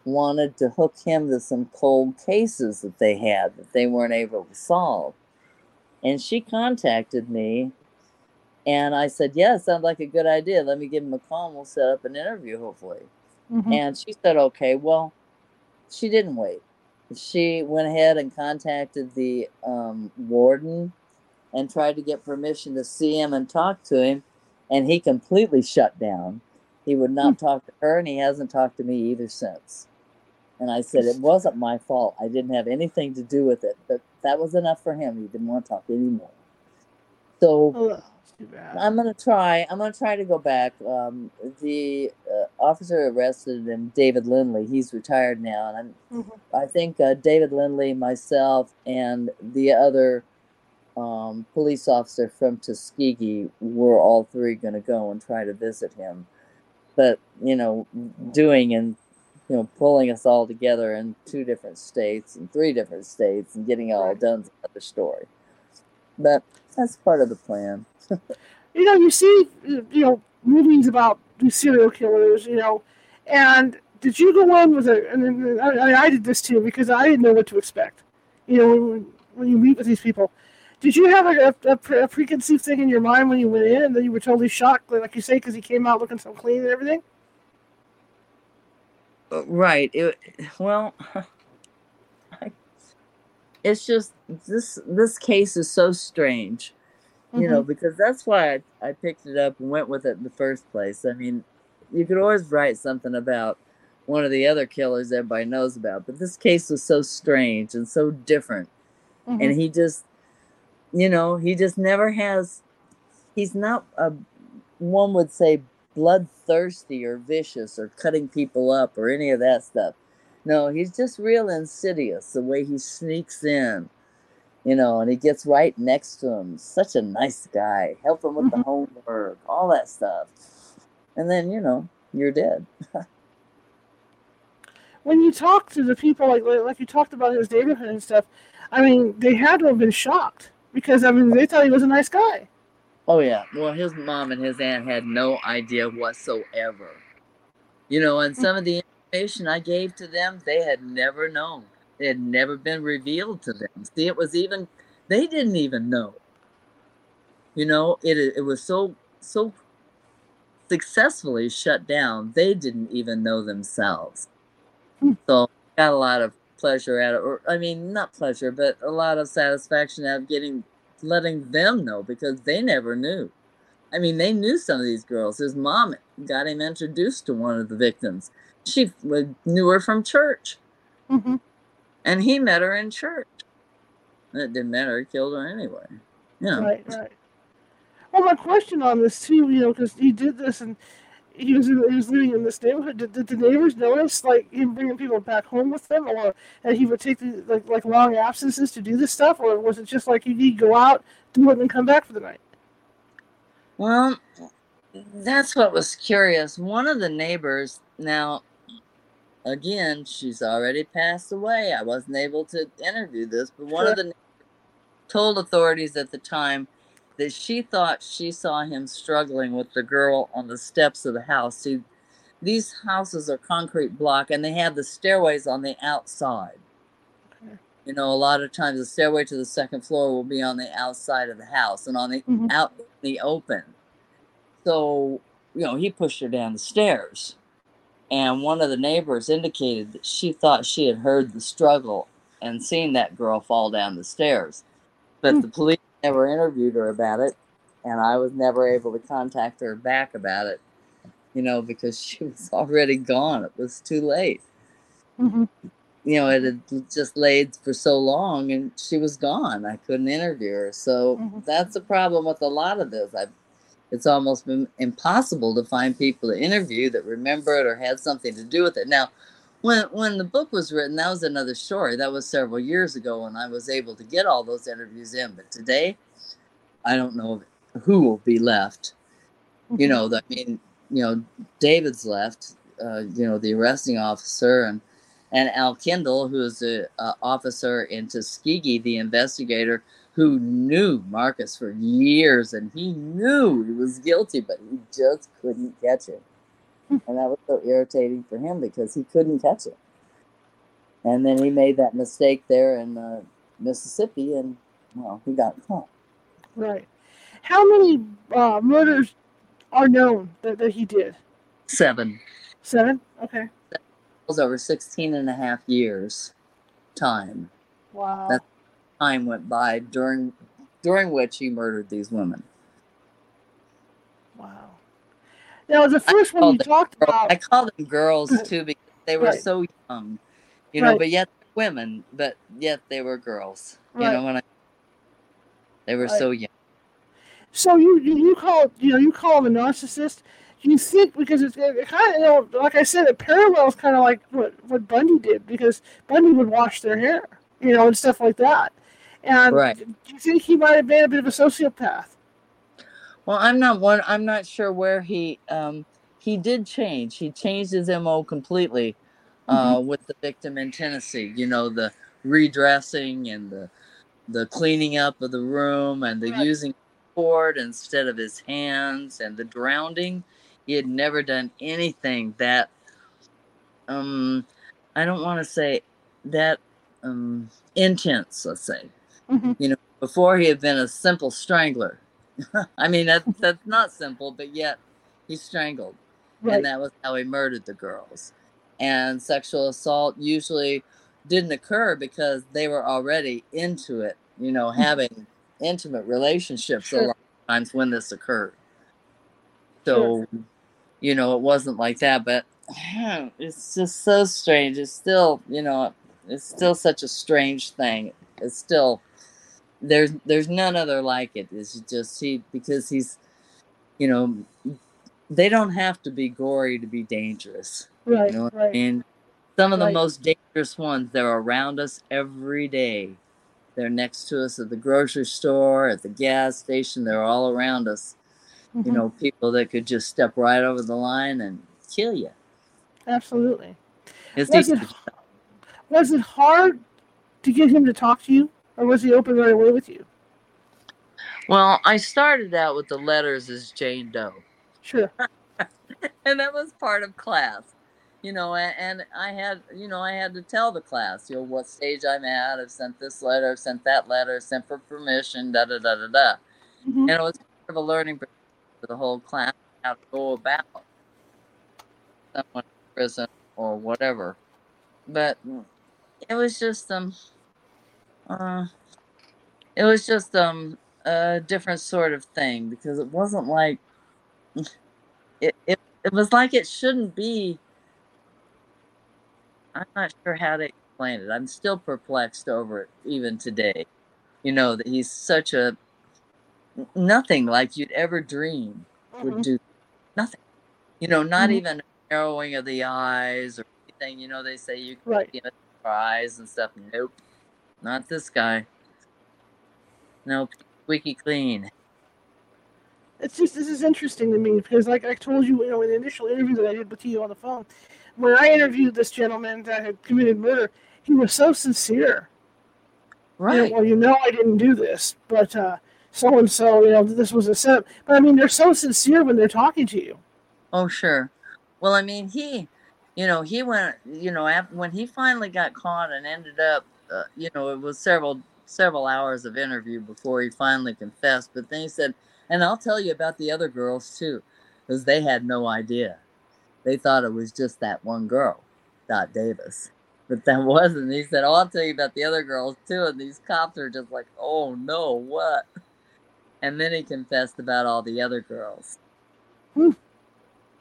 wanted to hook him to some cold cases that they had that they weren't able to solve. And she contacted me and I said, Yeah, sounds like a good idea. Let me give him a call and we'll set up an interview, hopefully. Mm-hmm. And she said, Okay. Well, she didn't wait. She went ahead and contacted the um, warden and tried to get permission to see him and talk to him. And he completely shut down. He would not mm-hmm. talk to her, and he hasn't talked to me either since. And I said, It wasn't my fault. I didn't have anything to do with it. But that was enough for him. He didn't want to talk anymore. So. Too bad. I'm gonna try. I'm gonna try to go back. Um, the uh, officer arrested him, David Lindley. He's retired now, and mm-hmm. i think uh, David Lindley, myself, and the other um, police officer from Tuskegee were all three going to go and try to visit him. But you know, doing and you know, pulling us all together in two different states and three different states and getting it all done is another story. But that's part of the plan. you know, you see, you know, movies about these serial killers, you know, and did you go in with a? And I, I did this too because I didn't know what to expect. You know, when, when you meet with these people, did you have a, a, a, preconceived thing in your mind when you went in, and then you were totally shocked, like you say, because he came out looking so clean and everything? Uh, right. It, well, it's just this this case is so strange you mm-hmm. know, because that's why I, I picked it up and went with it in the first place. I mean, you could always write something about one of the other killers everybody knows about, but this case was so strange and so different. Mm-hmm. And he just, you know, he just never has, he's not a, one would say, bloodthirsty or vicious or cutting people up or any of that stuff. No, he's just real insidious the way he sneaks in you know, and he gets right next to him. Such a nice guy. Help him with mm-hmm. the homework, all that stuff. And then, you know, you're dead. when you talk to the people, like like you talked about his neighborhood and stuff, I mean, they had to have been shocked because I mean, they thought he was a nice guy. Oh yeah. Well, his mom and his aunt had no idea whatsoever. You know, and some of the information I gave to them, they had never known. It had never been revealed to them. See, it was even they didn't even know. You know, it it was so so successfully shut down. They didn't even know themselves. Hmm. So got a lot of pleasure out of or I mean not pleasure, but a lot of satisfaction out of getting letting them know because they never knew. I mean, they knew some of these girls. His mom got him introduced to one of the victims. She knew her from church. Mm-hmm. And he met her in church. It didn't matter. He killed her anyway. Yeah. Right, right. Well, my question on this too, you know, because he did this and he was he was living in this neighborhood. Did, did the neighbors notice like him bringing people back home with them, or that he would take the, like like long absences to do this stuff, or was it just like he'd go out, do it, and then come back for the night? Well, that's what was curious. One of the neighbors now again, she's already passed away. I wasn't able to interview this, but one of the told authorities at the time that she thought she saw him struggling with the girl on the steps of the house. See, these houses are concrete block and they have the stairways on the outside. Okay. You know, a lot of times the stairway to the second floor will be on the outside of the house and on the mm-hmm. out the open. So, you know, he pushed her down the stairs and one of the neighbors indicated that she thought she had heard the struggle and seen that girl fall down the stairs. But mm. the police never interviewed her about it, and I was never able to contact her back about it, you know, because she was already gone. It was too late. Mm-hmm. You know, it had just laid for so long and she was gone. I couldn't interview her. So mm-hmm. that's a problem with a lot of this. I've it's almost been impossible to find people to interview that remember it or had something to do with it. Now, when when the book was written, that was another story. That was several years ago when I was able to get all those interviews in. But today, I don't know who will be left. You know, I mean, you know, David's left. Uh, you know, the arresting officer and and Al Kindle, who is the uh, officer in Tuskegee, the investigator who knew Marcus for years and he knew he was guilty, but he just couldn't catch him. And that was so irritating for him because he couldn't catch it. and then he made that mistake there in uh, Mississippi, and well, he got caught. Right. How many uh, murders are known that, that he did? Seven. Seven? Okay. That was over 16 and a half years time. Wow. That time went by during during which he murdered these women. Wow. Now, the first one you talked about. I call them girls too because they were Right. so young, you know. Right. But yet women, but yet they were girls. You know when I they were Right. so young. So you, you you call you know you call him a narcissist. You think because it's it kind of you know like I said it parallels kind of like what what Bundy did because Bundy would wash their hair you know and stuff like that. And Right. do you think he might have been a bit of a sociopath? Well, I'm not one. I'm not sure where he um he did change. He changed his mo completely uh, Mm-hmm. with the victim in Tennessee. You know the redressing and the the cleaning up of the room and the Right. using cord instead of his hands and the drowning. He had never done anything that um I don't want to say that um intense. Let's say Mm-hmm. before he had been a simple strangler. I mean, that, that's not simple, but yet he strangled. Right. And that was how he murdered the girls. And sexual assault usually didn't occur because they were already into it, you know, having intimate relationships a lot of times when this occurred. So, you know, it wasn't like that, but it's just so strange. It's still, you know, it's still such a strange thing. It's still there's there's none other like it. It's just he because he's you know they don't have to be gory to be dangerous. right. You know what I right. mean? Some of the Right. most dangerous ones they're around us every day. They're next to us at the grocery store, at the gas station. They're all around us. You Mhm. know, people that could just step right over the line and kill you. Absolutely. It's Was easy. it was it hard to get him to talk to you, or was he open right away with you? Well, I started out with the letters as Jane Doe. Sure. and that was part of class you know and, and i had you know i had to tell the class you know what stage i'm at i've sent this letter i've sent that letter I've sent for permission da da da da da Mhm. and it was part of a learning process for the whole class how to go about someone in prison or whatever but it was just um uh it was just um a different sort of thing because it wasn't like it, it it was like it shouldn't be. I'm not sure how to explain it. I'm still perplexed over it even today. You know that he's such a nothing like you'd ever dream would Mhm. do nothing. You know not Mhm. even a narrowing of the eyes or anything. You know they say you can Right. see it your eyes and stuff. Nope not this guy nope squeaky clean It's just this is interesting to me because, like I told you, you know, in the initial interview that I did with you on the phone, when I interviewed this gentleman that had committed murder, he was so sincere. You know, right well, you know, I didn't do this, but uh, so and so, you know, this was a setup. But I mean, they're so sincere when they're talking to you. Oh, sure. Well, I mean, he, you know, he went, you know, after, when he finally got caught and ended up, uh, you know, it was several several hours of interview before he finally confessed. But then he said, and I'll tell you about the other girls too, because they had no idea. They thought it was just that one girl, Dot Davis. But that wasn't. He said, Oh, I'll tell you about the other girls too. And these cops are just like, Oh no, what? And then he confessed about all the other girls. Hmm.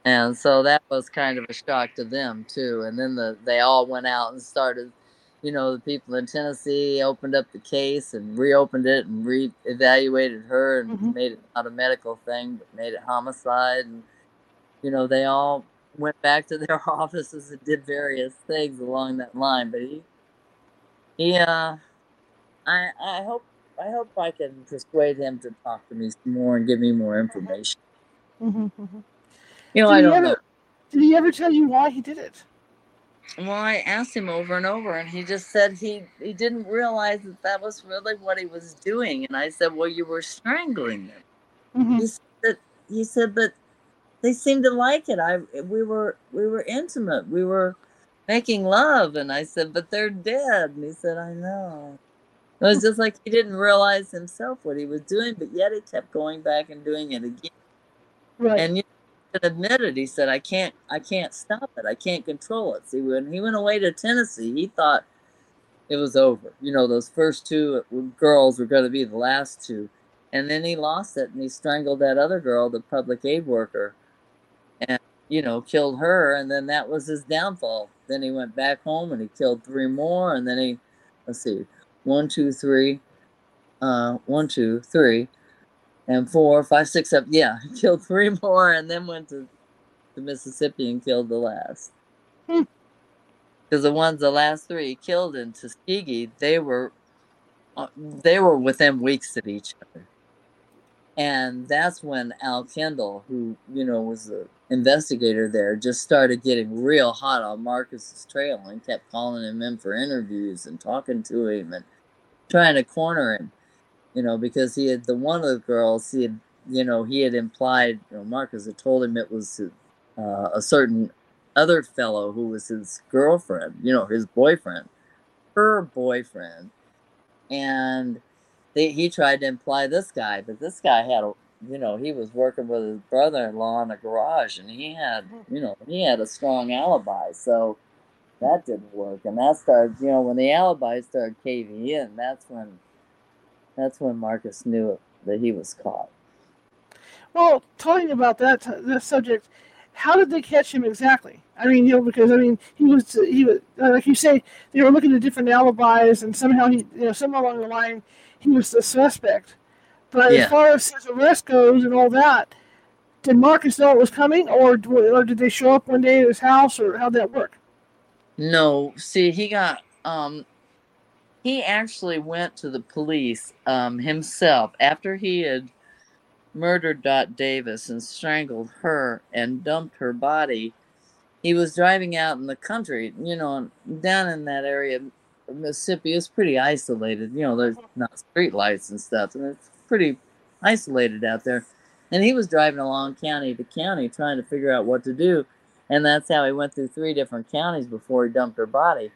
And so that was kind of a shock to them too. And then the they all went out and started, you know, the people in Tennessee opened up the case and reopened it and re-evaluated her and Mhm. made it not a medical thing, but made it homicide. And you know, they all went back to their offices and did various things along that line. But he, he, uh, I, I hope, I hope I can persuade him to talk to me some more and give me more information. hmm hmm You know, Did I don't ever? know. Did he ever tell you why he did it? Well, I asked him over and over, and he just said he he didn't realize that that was really what he was doing. And I said, "Well, you were strangling them." hmm He said, "He said, but they seemed to like it. I we were we were intimate. We were, making love. And I said, but they're dead. And he said, I know. It was just like he didn't realize himself what he was doing, but yet he kept going back and doing it again. Right. And you admitted, he said, I can't I can't stop it. I can't control it. See, when he went away to Tennessee, he thought it was over. You know, those first two girls were going to be the last two. And then he lost it and he strangled that other girl, the public aid worker, and, you know, killed her. And then that was his downfall. Then he went back home and he killed three more. And then he, let's see, one, two, three, uh, one, two, three, and four, five, six, four, five, six, seven. Yeah, killed three more and then went to the Mississippi and killed the last. Hmm because the ones the last three killed in Tuskegee, they were uh, they were within weeks of each other, and that's when Al Kendall, who you know was the investigator there, just started getting real hot on Marcus's trail and kept calling him in for interviews and talking to him and trying to corner him, you know, because he had the one of the girls he had you know he had implied you know Marcus had told him it was uh, a certain other fellow who was his girlfriend, you know, his boyfriend, her boyfriend. And they, he tried to imply this guy, but this guy had a, you know, he was working with his brother in law in a garage and he had, you know, he had a strong alibi. So that didn't work. And that started, you know, when the alibi started caving in, that's when, that's when Marcus knew that he was caught. Well, talking about that, that subject, how did they catch him exactly? I mean, you know, because I mean, he was he was uh, like you say they were looking at different alibis, and somehow he, you know, somewhere along the line, he was the suspect. But yeah. as far as his arrest goes and all that, did Marcus know it was coming, or or did they show up one day at his house, or how'd that work? No, see, he got um, he actually went to the police um himself after he had murdered Dot Davis and strangled her and dumped her body. He was driving out in the country, you know, down in that area of Mississippi. It's pretty isolated. You know, there's not street lights and stuff, and it's pretty isolated out there. And he was driving along county to county trying to figure out what to do. And that's how he went through three different counties before he dumped her body.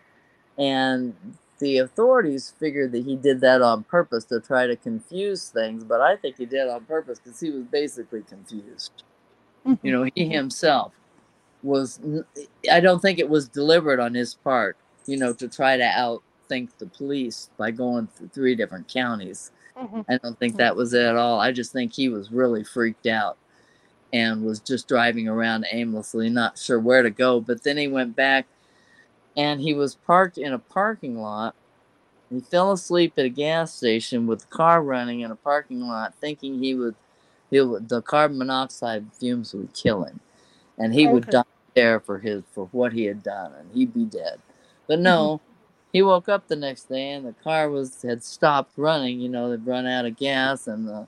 And the authorities figured that he did that on purpose to try to confuse things, but I think he did on purpose because he was basically confused. you know, he himself was, I don't think it was deliberate on his part, you know, to try to outthink the police by going through three different counties. Mm-hmm. I don't think that was it at all. I just think he was really freaked out and was just driving around aimlessly, not sure where to go. But then he went back and he was parked in a parking lot. He fell asleep at a gas station with the car running in a parking lot, thinking he would, he would the carbon monoxide fumes would kill him, and he okay. would die there for his for what he had done, and he'd be dead. But no, mm-hmm. he woke up the next day, and the car was had stopped running. You know, they'd run out of gas, and the,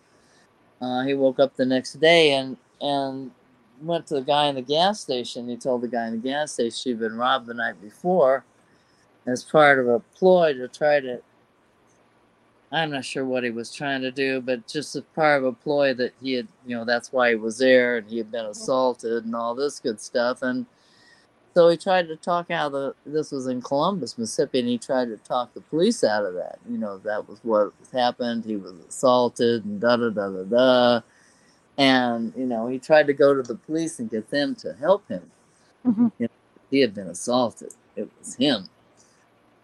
uh, he woke up the next day, and and went to the guy in the gas station. He told the guy in the gas station she'd been robbed the night before as part of a ploy to try to. I'm not sure what he was trying to do, but just as part of a ploy that he had, you know, that's why he was there and he had been assaulted and all this good stuff. And so he tried to talk out of the, this was in Columbus, Mississippi, and he tried to talk the police out of that. You know, that was what happened. He was assaulted and da da da da da and you know he tried to go to the police and get them to help him mm-hmm. you know, he had been assaulted it was him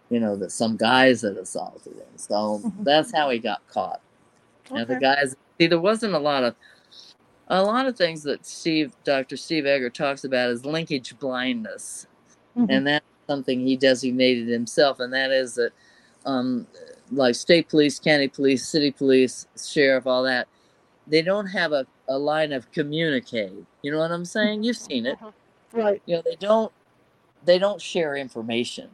you know that some guys had assaulted him so mm-hmm. that's how he got caught okay. and the guys see there wasn't a lot of a lot of things that steve dr steve egger talks about is linkage blindness mm-hmm. and that's something he designated himself and that is that um, like state police county police city police sheriff all that they don't have a, a line of communicate. You know what I'm saying? You've seen it. Uh-huh. Right. You know, they don't they don't share information.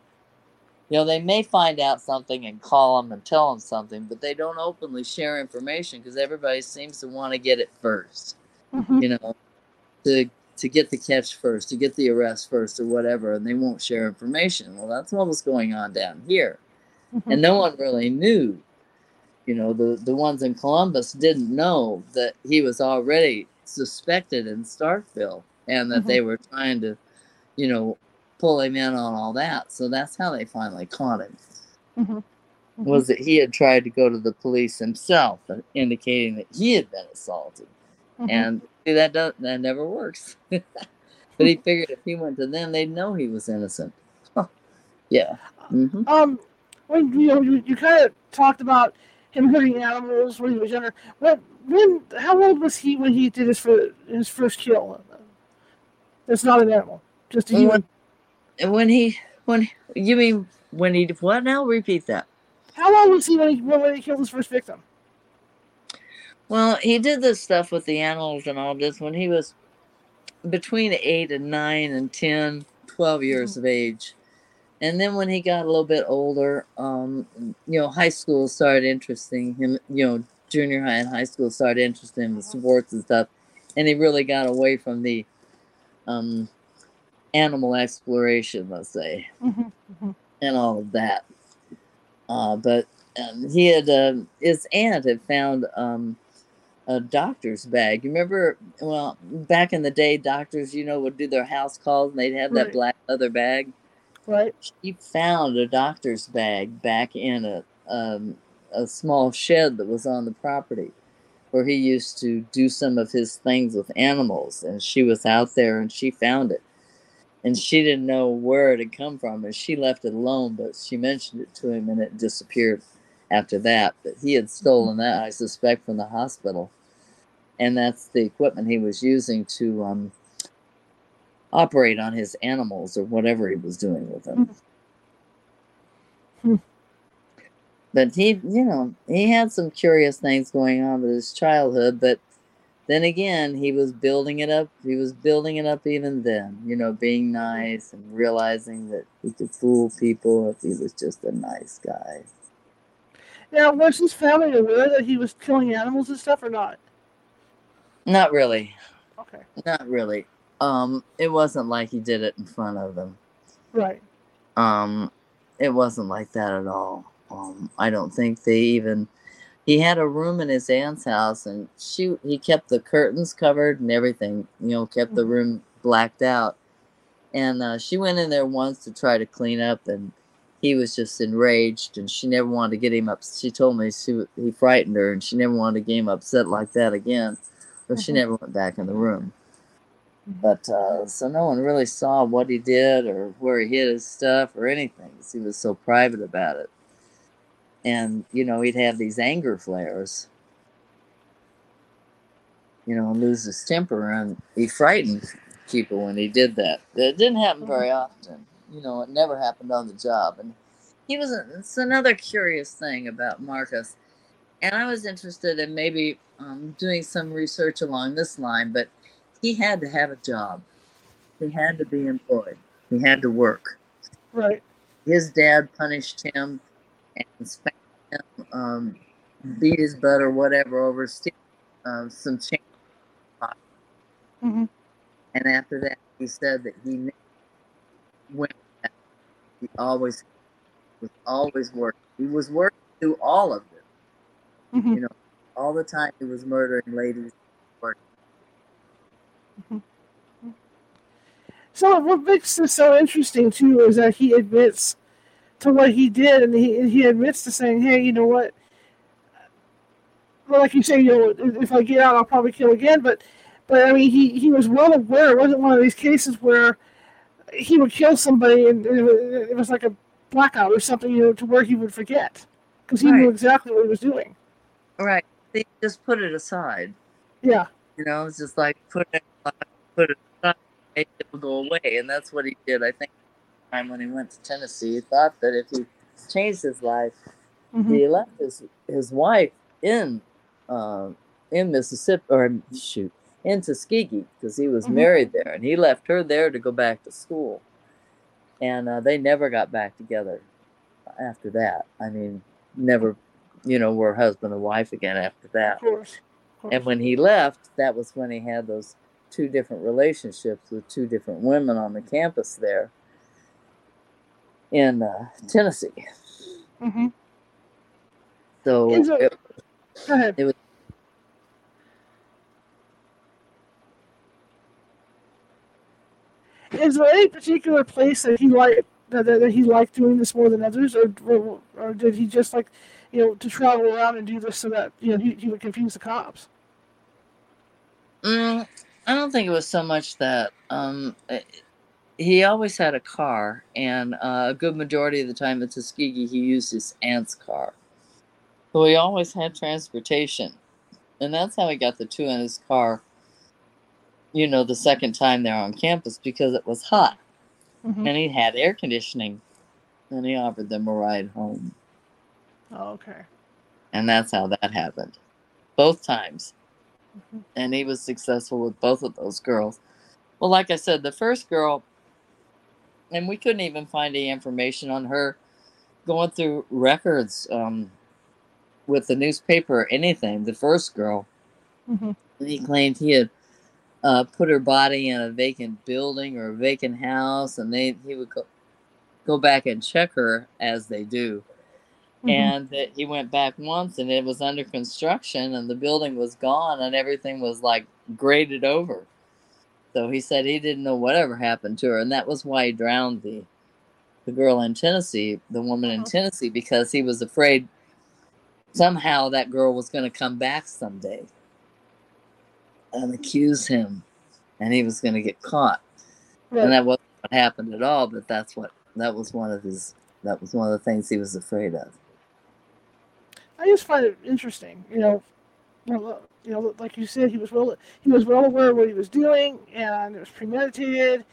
You know, they may find out something and call them and tell them something, but they don't openly share information because everybody seems to want to get it 1st mm-hmm. You know, to to get the catch first, to get the arrest first, or whatever, and they won't share information. Well, that's what was going on down here, mm-hmm. and no one really knew you know the the ones in Columbus didn't know that he was already suspected in Starkville and that mm-hmm. they were trying to you know pull him in on all that. So that's how they finally caught him. Mm-hmm. Was that he had tried to go to the police himself, uh, indicating that he had been assaulted, Mm-hmm. and see, that does that never works. but he figured if he went to them, they'd know he was innocent. yeah. hmm Um, you know you, you kind of talked about him hurting animals when he was younger. What when? How old was he when he did his first his first kill? That's not an animal, just a human. And when he when you mean when he what now? Repeat that. How old was he when he when he killed his first victim? Well, he did this stuff with the animals and all this when he was between 8 and 9 and 10, 12 years mm. of age. And then when he got a little bit older, um, you know, high school started interesting him, you know, junior high and high school started interesting him in sports and stuff. And he really got away from the um, animal exploration, let's say Mm-hmm. and all of that. Uh, but um, he had uh, his aunt had found um, a doctor's bag. You remember? Well, back in the day, doctors, you know, would do their house calls and they'd have that black leather bag. Right. She found a doctor's bag back in a um, a small shed that was on the property where he used to do some of his things with animals. And she was out there and she found it and she didn't know where it had come from and she left it alone but she mentioned it to him and it disappeared after that but he had stolen that i suspect from the hospital and that's the equipment he was using to um, operate on his animals or whatever he was doing with them Hmm. but he you know he had some curious things going on with his childhood but then again, he was building it up. He was building it up even then, you know, being nice and realizing that he could fool people if he was just a nice guy. Now, was his family aware that he was killing animals and stuff, or not? Not really. Okay. Not really. Um, it wasn't like he did it in front of them. Right. Um, it wasn't like that at all. Um, I don't think they even. He had a room in his aunt's house, and she he kept the curtains covered and everything. You know, kept the Mhm. room blacked out. And uh, she went in there once to try to clean up, and he was just enraged. And she never wanted to get him up. She told me she he frightened her, and she never wanted to get him upset like that again. So she Mhm. never went back in the room. But uh, so no one really saw what he did or where he hid his stuff or anything he was so private about it. And you know he'd have these anger flares, you know, and lose his temper, and he frightened people when he did that. It didn't happen very often. You know, it never happened on the job. And he was. A, it's another curious thing about Marcus, and I was interested in maybe um, doing some research along this line, but he had to have a job. He had to be employed. He had to work. Right. His dad punished him and spanked him, um, beat his butt or whatever over stealing um, some change. hmm And after that, he said that he went. back. He always was always working. He was working through all of it. hmm You know, all the time he was murdering ladies. So what makes this so interesting too is that he admits to what he did, and he he admits to saying, "Hey, you know what? Well, like you say, you know, if I get out, I'll probably kill again." But, but I mean, he he was well aware. It wasn't one of these cases where he would kill somebody and it was, like a blackout or something, you know, to where he would forget because he knew exactly what he was doing. Right. They just put it aside. Yeah. You know, it's just like put it, put it make it go away, and that's what he did. I think time when he went to Tennessee, he thought that if he changed his life, hmm he left his his wife in uh, in Mississippi or shoot in Tuskegee because he was Mhm. married there, and he left her there to go back to school, and uh, they never got back together after that. I mean, never, you know, were husband and wife again after that. Of course. Of course. And when he left, that was when he had those two different relationships with two different women on the campus there in uh, Tennessee. hmm So Is it- Go ahead. It was- is there any particular place that he liked that, that he liked doing this more than others, or, or or did he just like you know to travel around and do this so that you know he, he would confuse the cops? Mm, I don't think it was so much that. Um, he always had a car, and uh, a good majority of the time at Tuskegee, he used his aunt's car. So he always had transportation. And that's how he got the two in his car, you know, the second time there on campus because it was hot. Mm-hmm. And he had air conditioning. And he offered them a ride home. Oh, okay. And that's how that happened. Both times. Mm-hmm. And he was successful with both of those girls. Well, like I said, the first girl, and we couldn't even find any information on her going through records um, with the newspaper or anything. The first girl, mm-hmm. he claimed he had uh, put her body in a vacant building or a vacant house, and they he would go go back and check her as they do. Mm-hmm. And that he went back once, and it was under construction, and the building was gone, and everything was like graded over. So he said he didn't know whatever happened to her, and that was why he drowned the the girl in Tennessee, the woman in uh-huh. Tennessee, because he was afraid somehow that girl was going to come back someday and accuse him, and he was going to get caught. And that wasn't what happened at all, but that's what that was one of his that was one of the things he was afraid of. I just find it interesting, you know, you know, like you said, he was well he was well aware of what he was doing, and it was premeditated,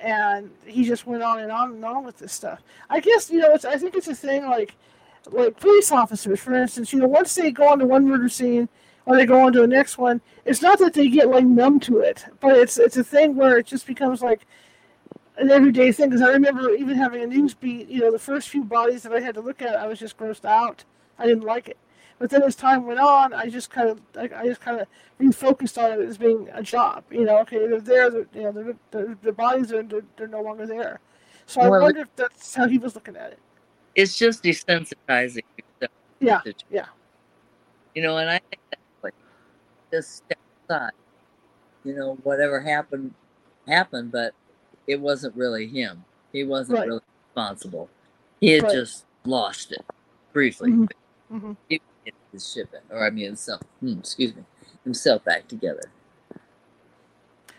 and he just went on and on and on with this stuff. I guess you know, it's I think it's a thing like like police officers, for instance. You know, once they go on to one murder scene or they go on to the next one, it's not that they get like numb to it, but it's it's a thing where it just becomes like an everyday thing. Because I remember even having a news beat. You know, the first few bodies that I had to look at, I was just grossed out. I didn't like it. But then as time went on, I just kind of I, I just kind of refocused on it as being a job. You know, okay, they're there. They're, you know, they're, they're, the bodies are they're, they're no longer there. So I wonder if that's how he was looking at it. It's just desensitizing. Yeah, yeah. You know, and I think that's like just step aside. You know, whatever happened happened, but it wasn't really him. He wasn't right. really responsible. He had right. just lost it briefly. Mm-hmm. Mm-hmm. He his shipping, or I mean, himself. Hmm, excuse me, himself back together.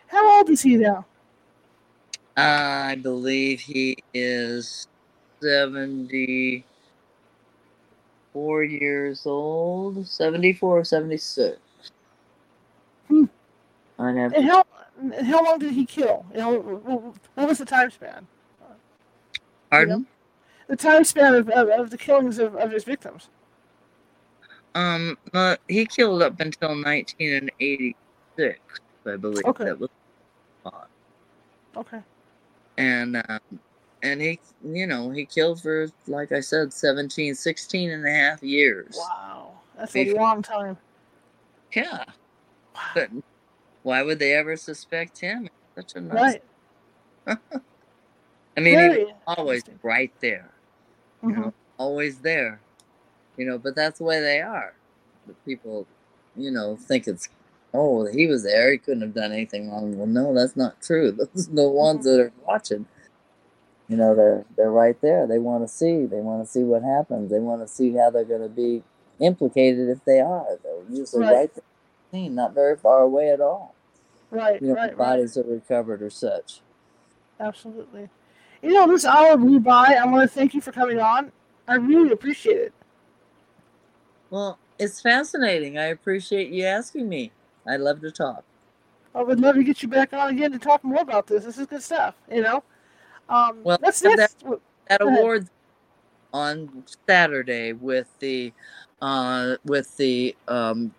How old is he now? I believe he is seventy-four years old. Seventy-four or seventy-six. Hmm. I never. And how how long did he kill? You know, what was the time span? Pardon? You know? The time span of, of, of the killings of, of his victims. Um, uh, he killed up until 1986, I believe. Okay. That was Okay. And um, and he, you know, he killed for, like I said, 17, 16 and a half years. Wow, that's Before. a long time. Yeah. Wow. But why would they ever suspect him? Such a nice. Right. I mean, Very he was always right there. You mm-hmm. know, always there you know, but that's the way they are. The people, you know, think it's, oh, he was there, he couldn't have done anything wrong. Well, no, that's not true. Those are the ones mm-hmm. that are watching. You know, they're they're right there. They want to see. They want to see what happens. They want to see how they're going to be implicated if they are. They're usually right, right there, not very far away at all. Right, you know, right, bodies right. are recovered or such. Absolutely. You know, this hour blew by. I want to thank you for coming on. I really appreciate it. Well, it's fascinating. I appreciate you asking me. I love to talk. I would love to get you back on again to talk more about this. This is good stuff, you know. Um, well, that's, that's that, that award on Saturday with the uh, with the um,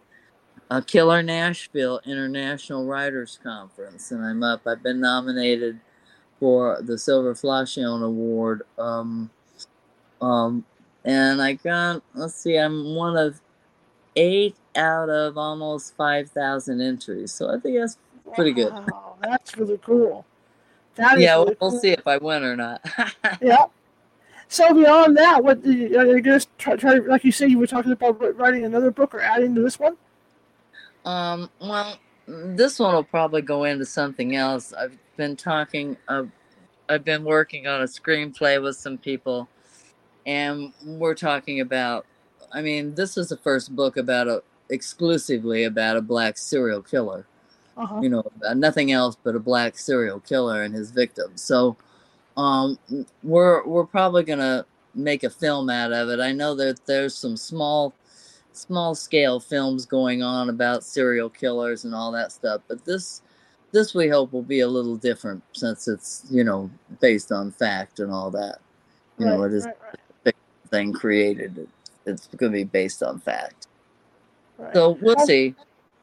uh, Killer Nashville International Writers Conference, and I'm up. I've been nominated for the Silver Falchion Award um, um, and I got let's see, I'm one of eight out of almost five thousand entries, so I think that's pretty good. Wow, that's really cool. That yeah, really we'll, cool. see if I win or not. yeah. So beyond that, what are you just try, try, like you said, you were talking about writing another book or adding to this one? Um. Well, this one will probably go into something else. I've been talking. Uh, I've been working on a screenplay with some people, and we're talking about. I mean, this is the first book about a exclusively about a black serial killer. Uh-huh. You know, nothing else but a black serial killer and his victims. So, um, we're we're probably gonna make a film out of it. I know that there's some small small scale films going on about serial killers and all that stuff, but this this we hope will be a little different since it's you know based on fact and all that. You right, know, it is right, right. Thing created. It's going to be based on fact. So we'll see.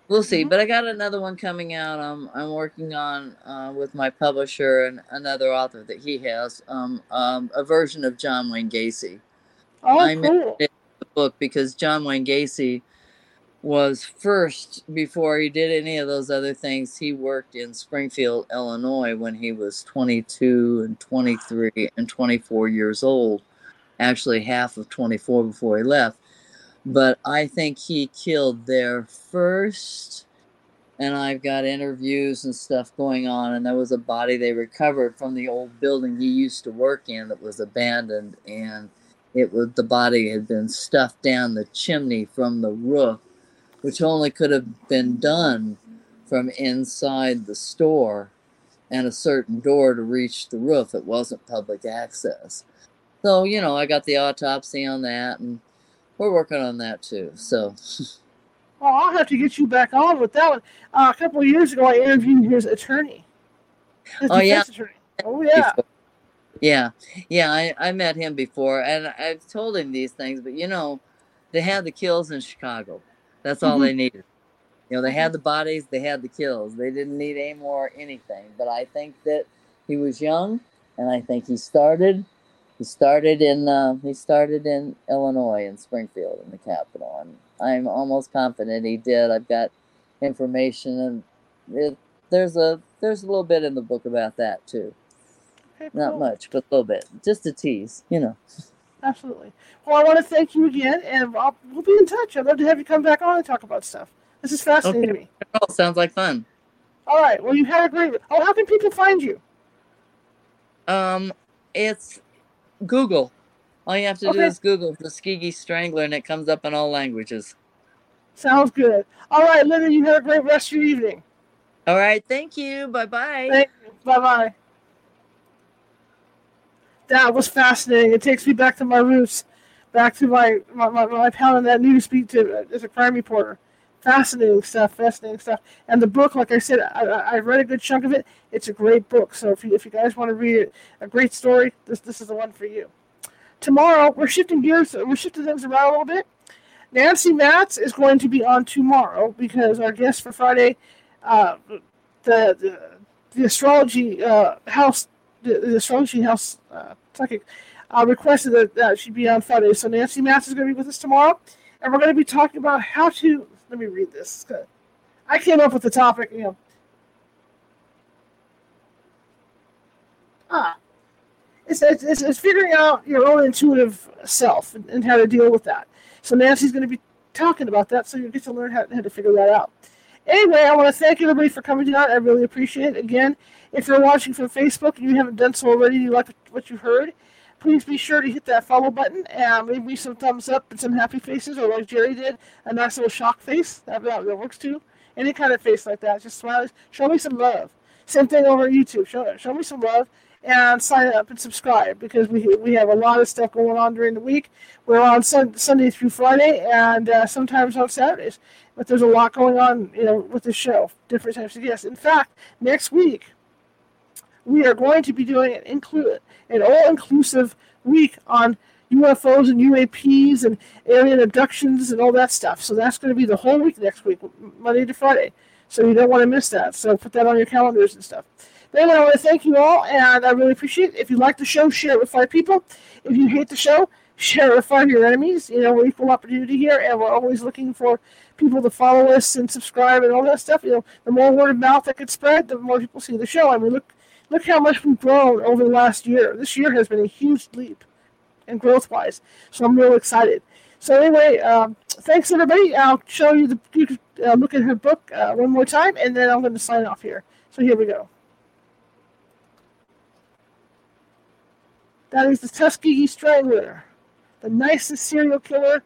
We'll see. Mm-hmm. But I got another one coming out. I'm I'm working on uh, with my publisher and another author that he has. Um, um, a version of John Wayne Gacy. Oh, I cool. the book because John Wayne Gacy was first before he did any of those other things. He worked in Springfield, Illinois, when he was 22 and 23 and 24 years old. Actually, half of 24 before he left but I think he killed there first. And I've got interviews and stuff going on. And there was a body they recovered from the old building he used to work in that was abandoned. And it was the body had been stuffed down the chimney from the roof, which only could have been done from inside the store and a certain door to reach the roof. It wasn't public access. So, you know, I got the autopsy on that and we're working on that too. So. Well, I'll have to get you back on with that one. Uh, a couple of years ago, I interviewed his attorney. His oh yeah. Attorney. Oh yeah. Yeah, yeah. I, I met him before, and I've told him these things. But you know, they had the kills in Chicago. That's all mm-hmm. they needed. You know, they had the bodies, they had the kills. They didn't need any more anything. But I think that he was young, and I think he started he started in uh, he started in Illinois in Springfield in the capital, and I'm almost confident he did. I've got information, and it, there's a there's a little bit in the book about that too. Okay, cool. Not much, but a little bit, just a tease, you know. Absolutely. Well, I want to thank you again, and I'll, we'll be in touch. I'd love to have you come back on and talk about stuff. This is fascinating okay. to me. Oh, sounds like fun. All right. Well, you had a great. Oh, how can people find you? Um, it's Google. All you have to okay. do is Google Tuskegee Strangler, and it comes up in all languages. Sounds good. All right, Linda, you have a great rest of your evening. All right, thank you. Bye bye. Bye bye. That was fascinating. It takes me back to my roots, back to my my, my, my in that news beat to uh, as a crime reporter fascinating stuff, fascinating stuff. And the book, like I said, I, I read a good chunk of it. It's a great book. So if you, if you guys want to read it, a great story, this this is the one for you. Tomorrow we're shifting gears. We're shifting things around a little bit. Nancy Matz is going to be on tomorrow because our guest for Friday, uh, the, the, the astrology uh, house, the, the, astrology house uh, psychic, uh, requested that uh, she be on Friday. So Nancy Matz is going to be with us tomorrow, and we're going to be talking about how to let me read this. I came up with the topic, you know. Ah, it's, it's, it's figuring out your own intuitive self and, and, how to deal with that. So Nancy's going to be talking about that, so you get to learn how, how to figure that out. Anyway, I want to thank everybody for coming tonight. I really appreciate it. Again, if you're watching from Facebook and you haven't done so already, you like what you heard, please be sure to hit that follow button and leave me some thumbs up and some happy faces, or like Jerry did, a nice little shock face. That, that works too. Any kind of face like that. Just smile. Show me some love. Same thing over YouTube. Show, show me some love and sign up and subscribe because we we have a lot of stuff going on during the week. We're on sun, Sunday through Friday and uh, sometimes on Saturdays, but there's a lot going on, you know, with the show. Different types of guests. In fact, next week we are going to be doing an include an all-inclusive week on UFOs and UAPs and alien abductions and all that stuff. So that's going to be the whole week next week, Monday to Friday. So you don't want to miss that. So put that on your calendars and stuff. Anyway, I want to thank you all, and I really appreciate it. If you like the show, share it with five people. If you hate the show, share it with five of your enemies. You know, we're equal opportunity here, and we're always looking for people to follow us and subscribe and all that stuff. You know, the more word of mouth that gets spread, the more people see the show. I mean, look Look how much we've grown over the last year. This year has been a huge leap in growth wise. So I'm real excited. So anyway, um, thanks everybody. I'll show you the you can, uh, look at her book uh, one more time, and then I'm going to sign off here. So here we go. That is the Tuskegee Strangler, the nicest serial killer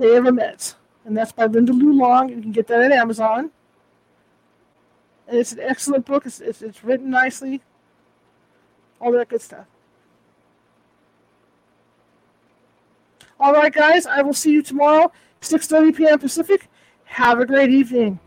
they ever met, and that's by Linda Lou Long. You can get that at Amazon. And it's an excellent book. It's, it's, it's written nicely. All that good stuff. All right, guys. I will see you tomorrow, 6:30 p.m. Pacific. Have a great evening.